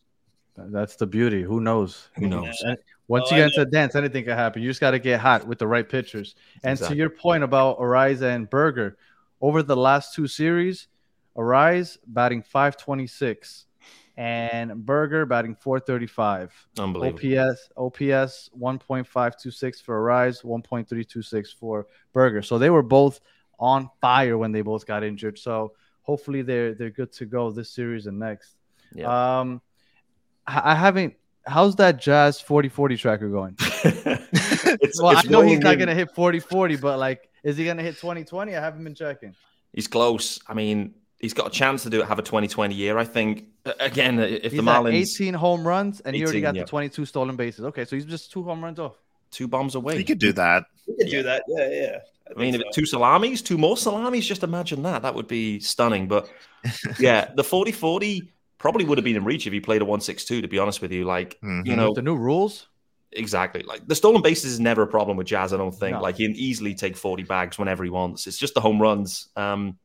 That's the beauty. Who knows? Who knows? Once Oh, you get into the dance, anything can happen. You just got to get hot with the right pitchers. And Exactly. to your point about Arraez and Burger, over the last two series, Arraez batting 526 and Burger batting 435. Unbelievable. OPS OPS 1.526 for Arraez, 1.326 for Burger. So they were both on fire when they both got injured. So hopefully they're they're good to go this series and next. Yeah. Um I I haven't how's that Jazz 40-40 tracker going? [laughs] [laughs] it's, Well, it's I know he's not in. gonna hit 40-40, but like is he gonna hit 20-20? I haven't been checking. He's close. I mean, he's got a chance to do it. Have a 2020 year. I think. Uh, Again, if He's the at Marlins 18 home runs and he already got yeah. the 22 stolen bases. Okay, so he's just two home runs off. two bombs away. He could do that. We could do that. Yeah, yeah. I mean, if think two salamis, two more salamis, just imagine that. That would be stunning. But [laughs] yeah, the 40 40 probably would have been in reach if he played a 162, to be honest with you. Like, you Mhm. know, The new rules. exactly. Like, the stolen bases is never a problem with Jazz, I don't think. No. Like, he can easily take 40 bags whenever he wants. It's just the home runs. Um,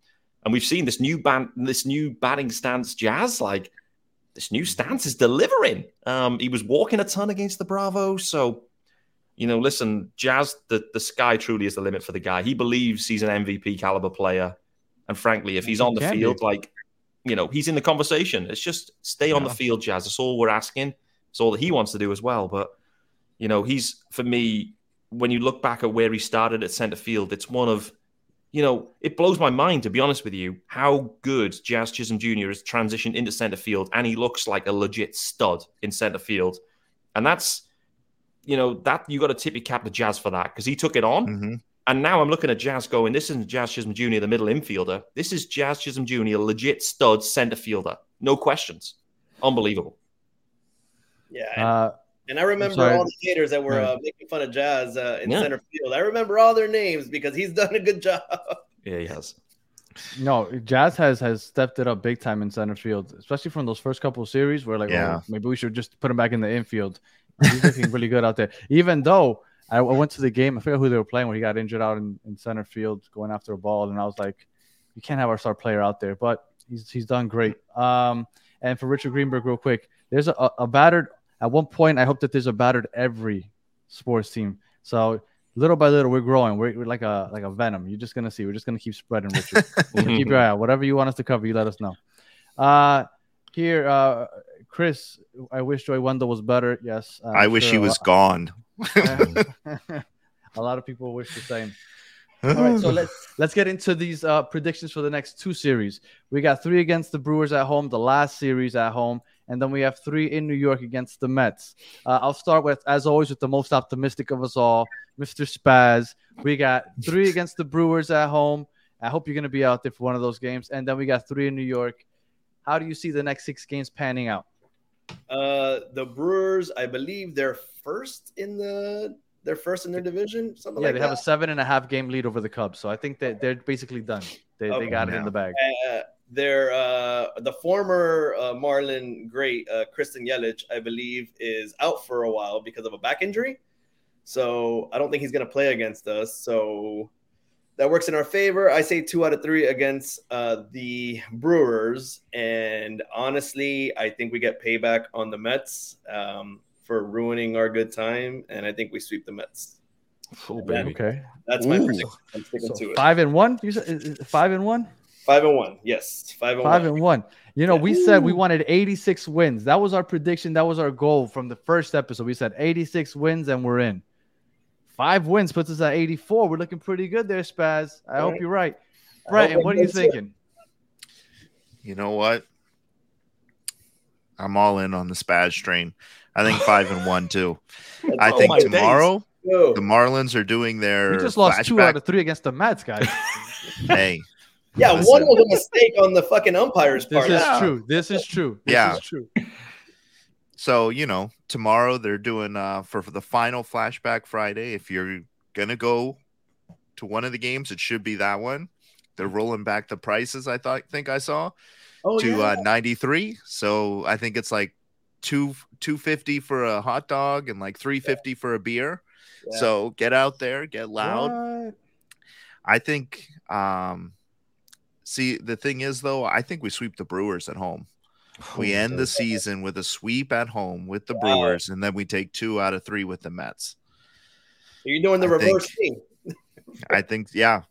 and we've seen this new ban- this new batting stance, Jazz. Like, this new stance is delivering. Um, he was walking a ton against the Bravos. So, you know, listen, Jazz, the, the sky truly is the limit for the guy. He believes he's an MVP caliber player. And frankly, if he's on the field, be. like, you know, he's in the conversation. It's just stay on the field, Jazz. That's all we're asking. It's all that he wants to do as well. But, you know, he's, for me, when you look back at where he started at center field, it's one of, you know, it blows my mind, to be honest with you, how good Jazz Chisholm Jr. has transitioned into center field. And he looks like a legit stud in center field. And that's, you know, that you got to tip your cap to Jazz for that because he took it on. Mhm. And now I'm looking at Jazz going, this isn't Jazz Chisholm Jr., the middle infielder. This is Jazz Chisholm Jr., legit stud center fielder. No questions. Unbelievable. Yeah, and, Uh, and I remember all the haters that were Yeah. uh, making fun of Jazz uh, in Yeah. center field. I remember all their names because he's [laughs] done a good job. Yeah, he has. no, Jazz has has stepped it up big time in center field, especially from those first couple of series where like, Yeah. oh, maybe we should just put him back in the infield. He's looking really good out there. Even though I, I went to the game, I forget who they were playing when he got injured out in, in center field going after a ball, and I was like, you can't have our star player out there, but he's he's done great. Um, and for Richard Greenberg, real quick, there's a, a, battered. At one point, I hope that there's a battered every sports team. So little by little, we're growing. We're, we're like a like a venom. You're just gonna see. We're just gonna keep spreading, Richard. So keep [laughs] your eye out. Whatever you want us to cover, you let us know. Uh, here, uh, Chris, I wish Joey Wendle was better. Yes, I'm I wish he sure was lot- gone. [laughs] A lot of people wish the same. [laughs] All right, so let's let's get into these uh, predictions for the next two series. We got three against the Brewers at home, the last series at home, and then we have three in New York against the Mets. Uh, I'll start with, as always, with the most optimistic of us all, Mr. Spaz. We got three against the Brewers at home. I hope you're going to be out there for one of those games, and then we got three in New York. How do you see the next six games panning out? Uh, the Brewers, I believe they're first in the they're first in their division. Something Yeah, like they that. have a seven and a half game lead over the Cubs, so I think that they're basically done. They, they Okay. got it in the bag. Uh, they're uh, the former uh, Marlin great uh, Christian Yelich, I believe, is out for a while because of a back injury. So I don't think he's going to play against us. So that works in our favor. I say two out of three against uh, the Brewers, and honestly, I think we get payback on the Mets um, for ruining our good time, and I think we sweep the Mets. Oh, baby. Okay, That's my Ooh. prediction. I'm sticking so to it. five and one. You said is- is five and one. Five and one. Yes, five and Five one. and one. You know, we said we wanted 86 wins. That was our prediction. That was our goal from the first episode. We said 86 wins and we're in. Five wins puts us at 84. We're looking pretty good there, Spaz. I hope Right. you're right. I Brett, hope what are you that's it. thinking? You know what? I'm all in on the Spaz train. I think five and one too. [laughs] I Oh think my days. tomorrow oh. the Marlins are doing their We just lost two out of three against the Mets, guys. [laughs] Hey, Yeah, Listen. one was a mistake on the fucking umpire's part. This is Yeah. true. This is true. This Yeah. is true. So you know tomorrow they're doing uh for, for the final flashback Friday. If you're gonna go to one of the games, it should be that one. They're rolling back the prices. I thought think I saw oh, to yeah. uh 93. So I think it's like two 250 for a hot dog and like 350 for a beer. Yeah. So get out there, get loud. What? I think um see the thing is though, I think we sweep the Brewers at home. Oh we Oh, end the season with a sweep at home with the Wow. Brewers, and then we take two out of three with the Mets. Are You're doing the I think- reverse thing. I think, yeah,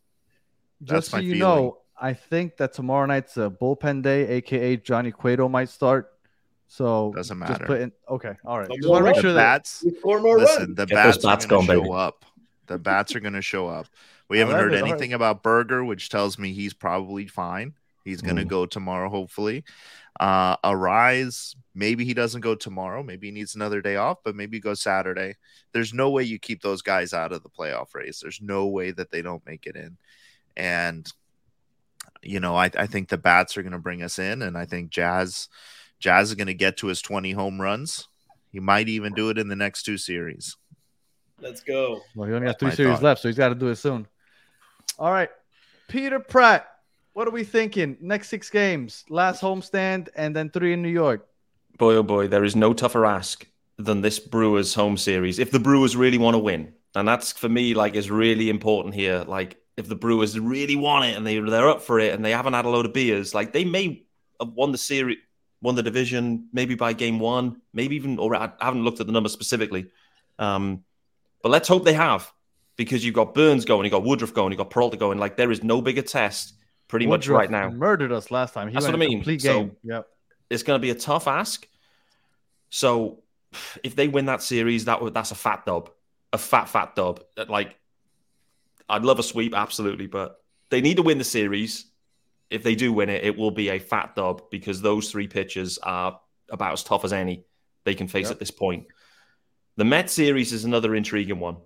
Just so you feeling. know, I think that tomorrow night's a bullpen day, aka Johnny Cueto might start. So Doesn't Just matter. put in, okay, all right. No Just want to make sure that bats. We score more Listen, runs. the Get those bats, are bats going to show baby. up. The bats are going to show up. We I haven't heard it. All right. anything about Burger, which tells me he's probably fine. He's going to Mm. go tomorrow, hopefully. Uh, Arraez, maybe he doesn't go tomorrow. Maybe he needs another day off, but maybe he goes Saturday. There's no way you keep those guys out of the playoff race. There's no way that they don't make it in. And, you know, I, I think the bats are going to bring us in, and I think Jazz, Jazz is going to get to his 20 home runs. He might even do it in the next two series. Let's go. Well, he only got three series thought. left, so he's got to do it soon. All right, Peter Pratt. What are we thinking? Next six games, last homestand, and then three in New York. boy, oh boy, there is no tougher ask than this Brewers home series. If the Brewers really want to win, and that's for me, like, is really important here. Like, if the Brewers really want it and they they're up for it and they haven't had a load of beers, like they may have won the series, won the division, maybe by game one, maybe even. Or I haven't looked at the numbers specifically, um, but let's hope they have because you've got Burnes going, you've got Woodruff going, you've got Peralta going. Like, there is no bigger test pretty much right now. murdered us last time. He That's what I mean. So- yep. it's going to be a tough ask. So if they win that series, that would that's a fat dub, a fat fat dub. Like I'd love a sweep, absolutely, but they need to win the series. If they do win it, it will be a fat dub because those three pitchers are about as tough as any they can face Yep. at this point. The Met series is another intriguing one,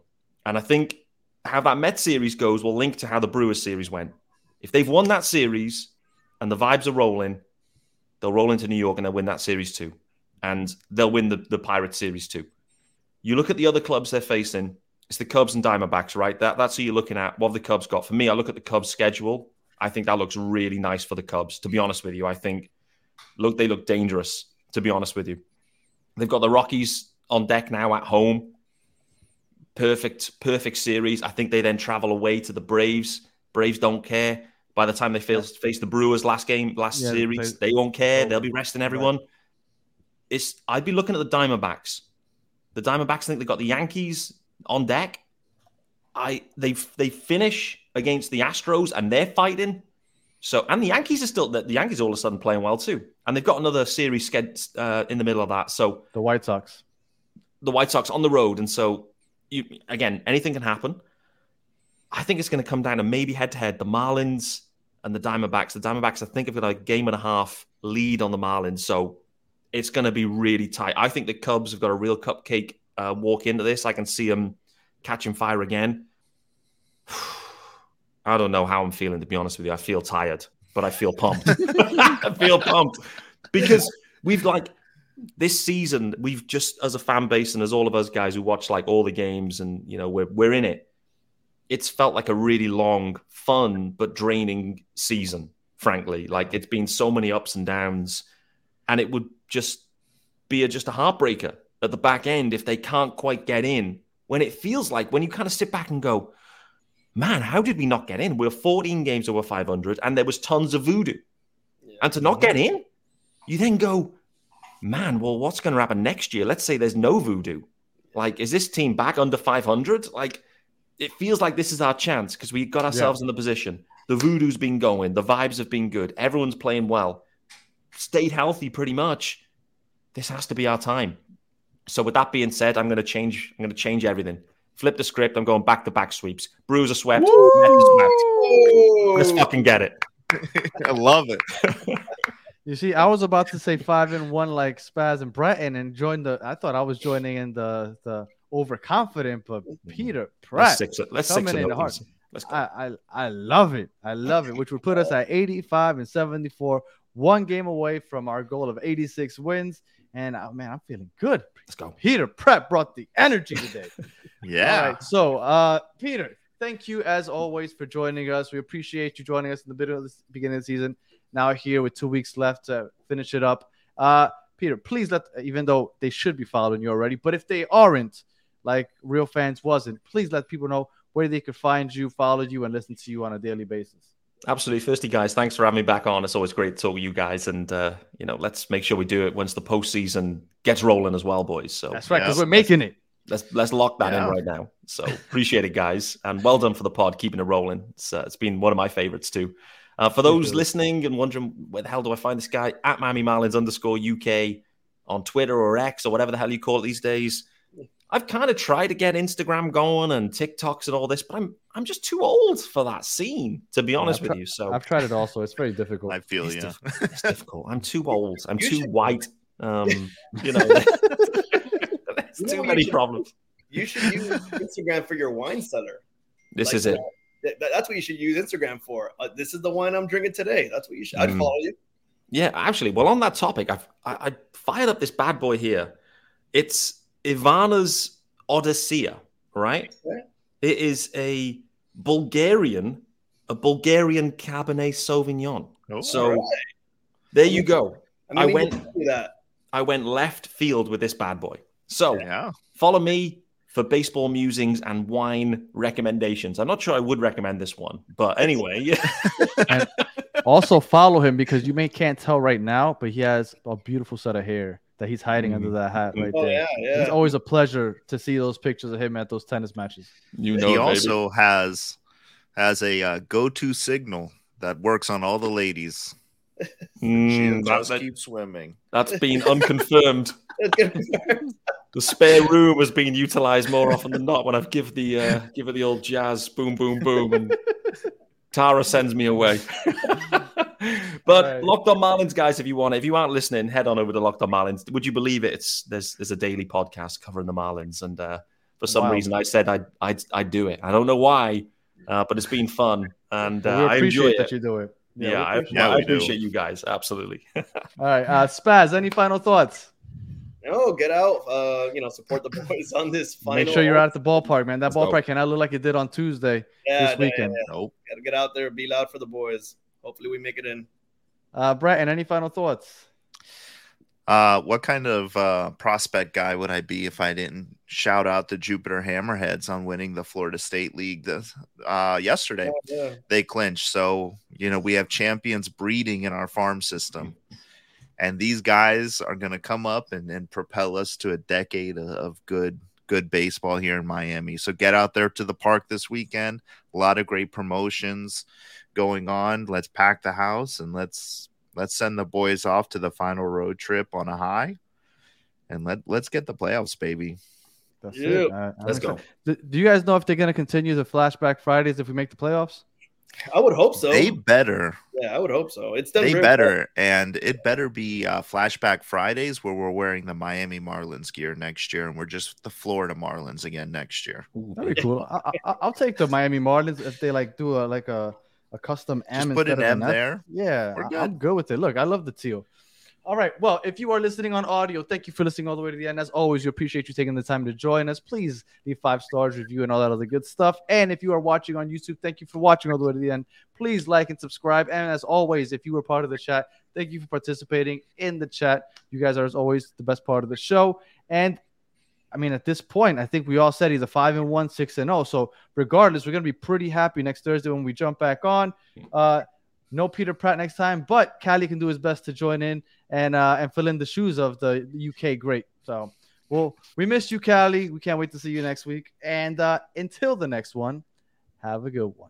and I think how that Met series goes will link to how the Brewers series went. If they've won that series and the vibes are rolling, they'll roll into New York and they'll win that series too. And they'll win the, the Pirates series too. You look at the other clubs they're facing, it's the Cubs and Diamondbacks, right? That, that's who you're looking at. What have the Cubs got? For me, I look at the Cubs schedule. I think that looks really nice for the Cubs, to be honest with you. I think look they look dangerous, to be honest with you. They've got the Rockies on deck now at home. Perfect, perfect series. I think they then travel away to the Braves. Braves don't care. By the time they face, face the Brewers last game, last Yeah, series, they- they won't care. They'll be resting everyone. It's I'd be looking at the Diamondbacks. The Diamondbacks think they've got the Yankees on deck. I they they finish against the Astros and they're fighting. So and the Yankees are still the, the Yankees all of a sudden playing well too, and they've got another series sched uh, in the middle of that. So The White Sox. the White Sox on the road, and so you again, anything can happen. I think it's going to come down to maybe head to head the Marlins and the Diamondbacks. The Diamondbacks, I think, have got a game and a half lead on the Marlins, so it's going to be really tight. I think the Cubs have got a real cupcake uh, walk into this. I can see them catching fire again. [sighs] I don't know how I'm feeling, to be honest with you. I feel tired, but I feel pumped. [laughs] [laughs] I feel pumped because we've like this season, we've just as a fan base and as all of us guys who watch like all the games and you know we're we're in it. It's felt like a really long, fun but draining season. Frankly, like it's been so many ups and downs, and it would just be a, just a heartbreaker at the back end if they can't quite get in. When it feels like when you kind of sit back and go, man, how did we not get in? We're 14 games over 500, and there was tons of voodoo, Yeah. and to not get in, you then go, man, well, what's going to happen next year? Let's say there's no voodoo. Like, is this team back under 500? Like, it feels like this is our chance because we got ourselves in the position. The voodoo's been going, the vibes have been good, everyone's playing well, stayed healthy pretty much. This has to be our time. So, with that being said, I'm going to change. I'm going to change everything. Flip the script. I'm going back to back sweeps. Brewers are swept. Swept. Let's fucking get it. [laughs] I love it. [laughs] You see, I was about to say five and one like Spaz and Breton and join the. I thought I was joining in the the overconfident, but Peter Let's Pratt. six. Let's coming six in hard. easy. Let's go. I, I I love it. I love it, which would put us at 85 and 74, one game away from our goal of 86 wins. And uh, man, I'm feeling good. Let's go. Peter Pratt brought the energy today. [laughs] Yeah. All right. So, uh, Peter, thank you as always for joining us. We appreciate you joining us in the middle of the beginning of the season. Now here with two weeks left to finish it up. Uh, Peter, please let, even though they should be following you already, but if they aren't, like real fans wasn't, please let people know where they could find you, follow you, and listen to you on a daily basis. Absolutely. Firstly, guys, thanks for having me back on. It's always great to talk with you guys, and uh, you know, let's make sure we do it once the postseason gets rolling as well, boys. So That's right, because yeah. we're making it. let's let's lock that Yeah. in right now. So appreciate it, guys, and well done for the pod, keeping it rolling. It's uh, it's been one of my favorites too. Uh, for those listening and wondering where the hell do I find this guy at Miami Marlins underscore UK on Twitter or X or whatever the hell you call it these days. I've kind of tried to get Instagram going and TikToks and all this, but I'm I'm just too old for that scene, to be honest I've with tri- you. So I've tried it also. It's very difficult. I feel it's, you. diff- [laughs] it's difficult. I'm too old. I'm You too should- white. Um, [laughs] you know, there's You [laughs] too what many you should- problems. You should use Instagram for your wine cellar. This Like, is it. That- that- that's what you should use Instagram for. Uh, this is the wine I'm drinking today. That's what you should. I'd Mm. follow you. Yeah, actually, well, on that topic, I've I, I fired up this bad boy here. It's Ivana's Odysseia, right? Okay. It is a Bulgarian, a Bulgarian Cabernet Sauvignon. Oh, So Alright. there you go. I, I mean, we went- need to do that. I went left field with this bad boy. So yeah. follow me for baseball musings and wine recommendations. I'm not sure I would recommend this one, but anyway, [laughs] also, follow him because you may can't tell right now, but he has a beautiful set of hair that he's hiding under that hat right Oh there. yeah, yeah. It's always a pleasure to see those pictures of him at those tennis matches. you he also has has a uh, go-to signal that works on all the ladies. Mm, She'll that- just that- keep swimming. that's been unconfirmed. [laughs] The spare room has been utilized more often than not when I've give the uh, give it the old jazz boom boom boom and [laughs] Tara sends me away. [laughs] [laughs] but Right. Locked On Marlins, guys, if you want, if you aren't listening, head on over to Locked On Marlins. Would you believe it? It's there's there's a daily podcast covering the Marlins, and uh, for some Wow. reason I said I'd I'd, I'd do it. I don't know why, uh, but it's been fun, and But uh, we I enjoy appreciate it. that you do it. yeah, we I, appreciate Yeah, I appreciate you guys absolutely. [laughs] All right, uh, Spaz. Any final thoughts? no, get out. Uh, you know, support the [laughs] boys on this final. Make sure you're out at the ballpark, man. That Let's go. ballpark cannot look like it did on Tuesday yeah, this weekend. Yeah, Nope. Gotta get out there, be loud for the boys. Hopefully, we make it in. Uh, Bratton, any final thoughts? Uh, what kind of uh, prospect guy would I be if I didn't shout out the Jupiter Hammerheads on winning the Florida State League this, uh, yesterday? Yeah, They clinched. So, you know, we have champions breeding in our farm system. And these guys are going to come up and, and propel us to a decade of, of good good baseball here in Miami. So get out there to the park this weekend. A lot of great promotions going on. Let's pack the house and let's let's send the boys off to the final road trip on a high. And let let's get the playoffs, baby. That's Yep. it. I- I'm Let's go. Do, do you guys know if they're gonna continue the flashback Fridays if we make the playoffs? I would hope so. They better. yeah, I would hope so. It's They very well. better, and it better be uh, flashback Fridays where we're wearing the Miami Marlins gear next year, and we're just the Florida Marlins again next year. That'd be cool. I, I, I'll take the Miami Marlins if they like do a like a, a custom M. Just put an of M F. there. Yeah, We're I- I'm good. good with it. Look, I love the teal. All right. Well, if you are listening on audio, thank you for listening all the way to the end. As always, we appreciate you taking the time to join us. Please leave five stars, review, and all that other good stuff. And if you are watching on YouTube, thank you for watching all the way to the end. Please like and subscribe. And as always, if you were part of the chat, thank you for participating in the chat. You guys are as always the best part of the show. And I mean, at this point, I think we all said he's a five and one, six and oh. So regardless, we're gonna be pretty happy next Thursday when we jump back on. Uh, no Peter Pratt next time, but Callie can do his best to join in and uh, and fill in the shoes of the UK great. So, well, we missed you, Callie. We can't wait to see you next week. And uh, until the next one, have a good one.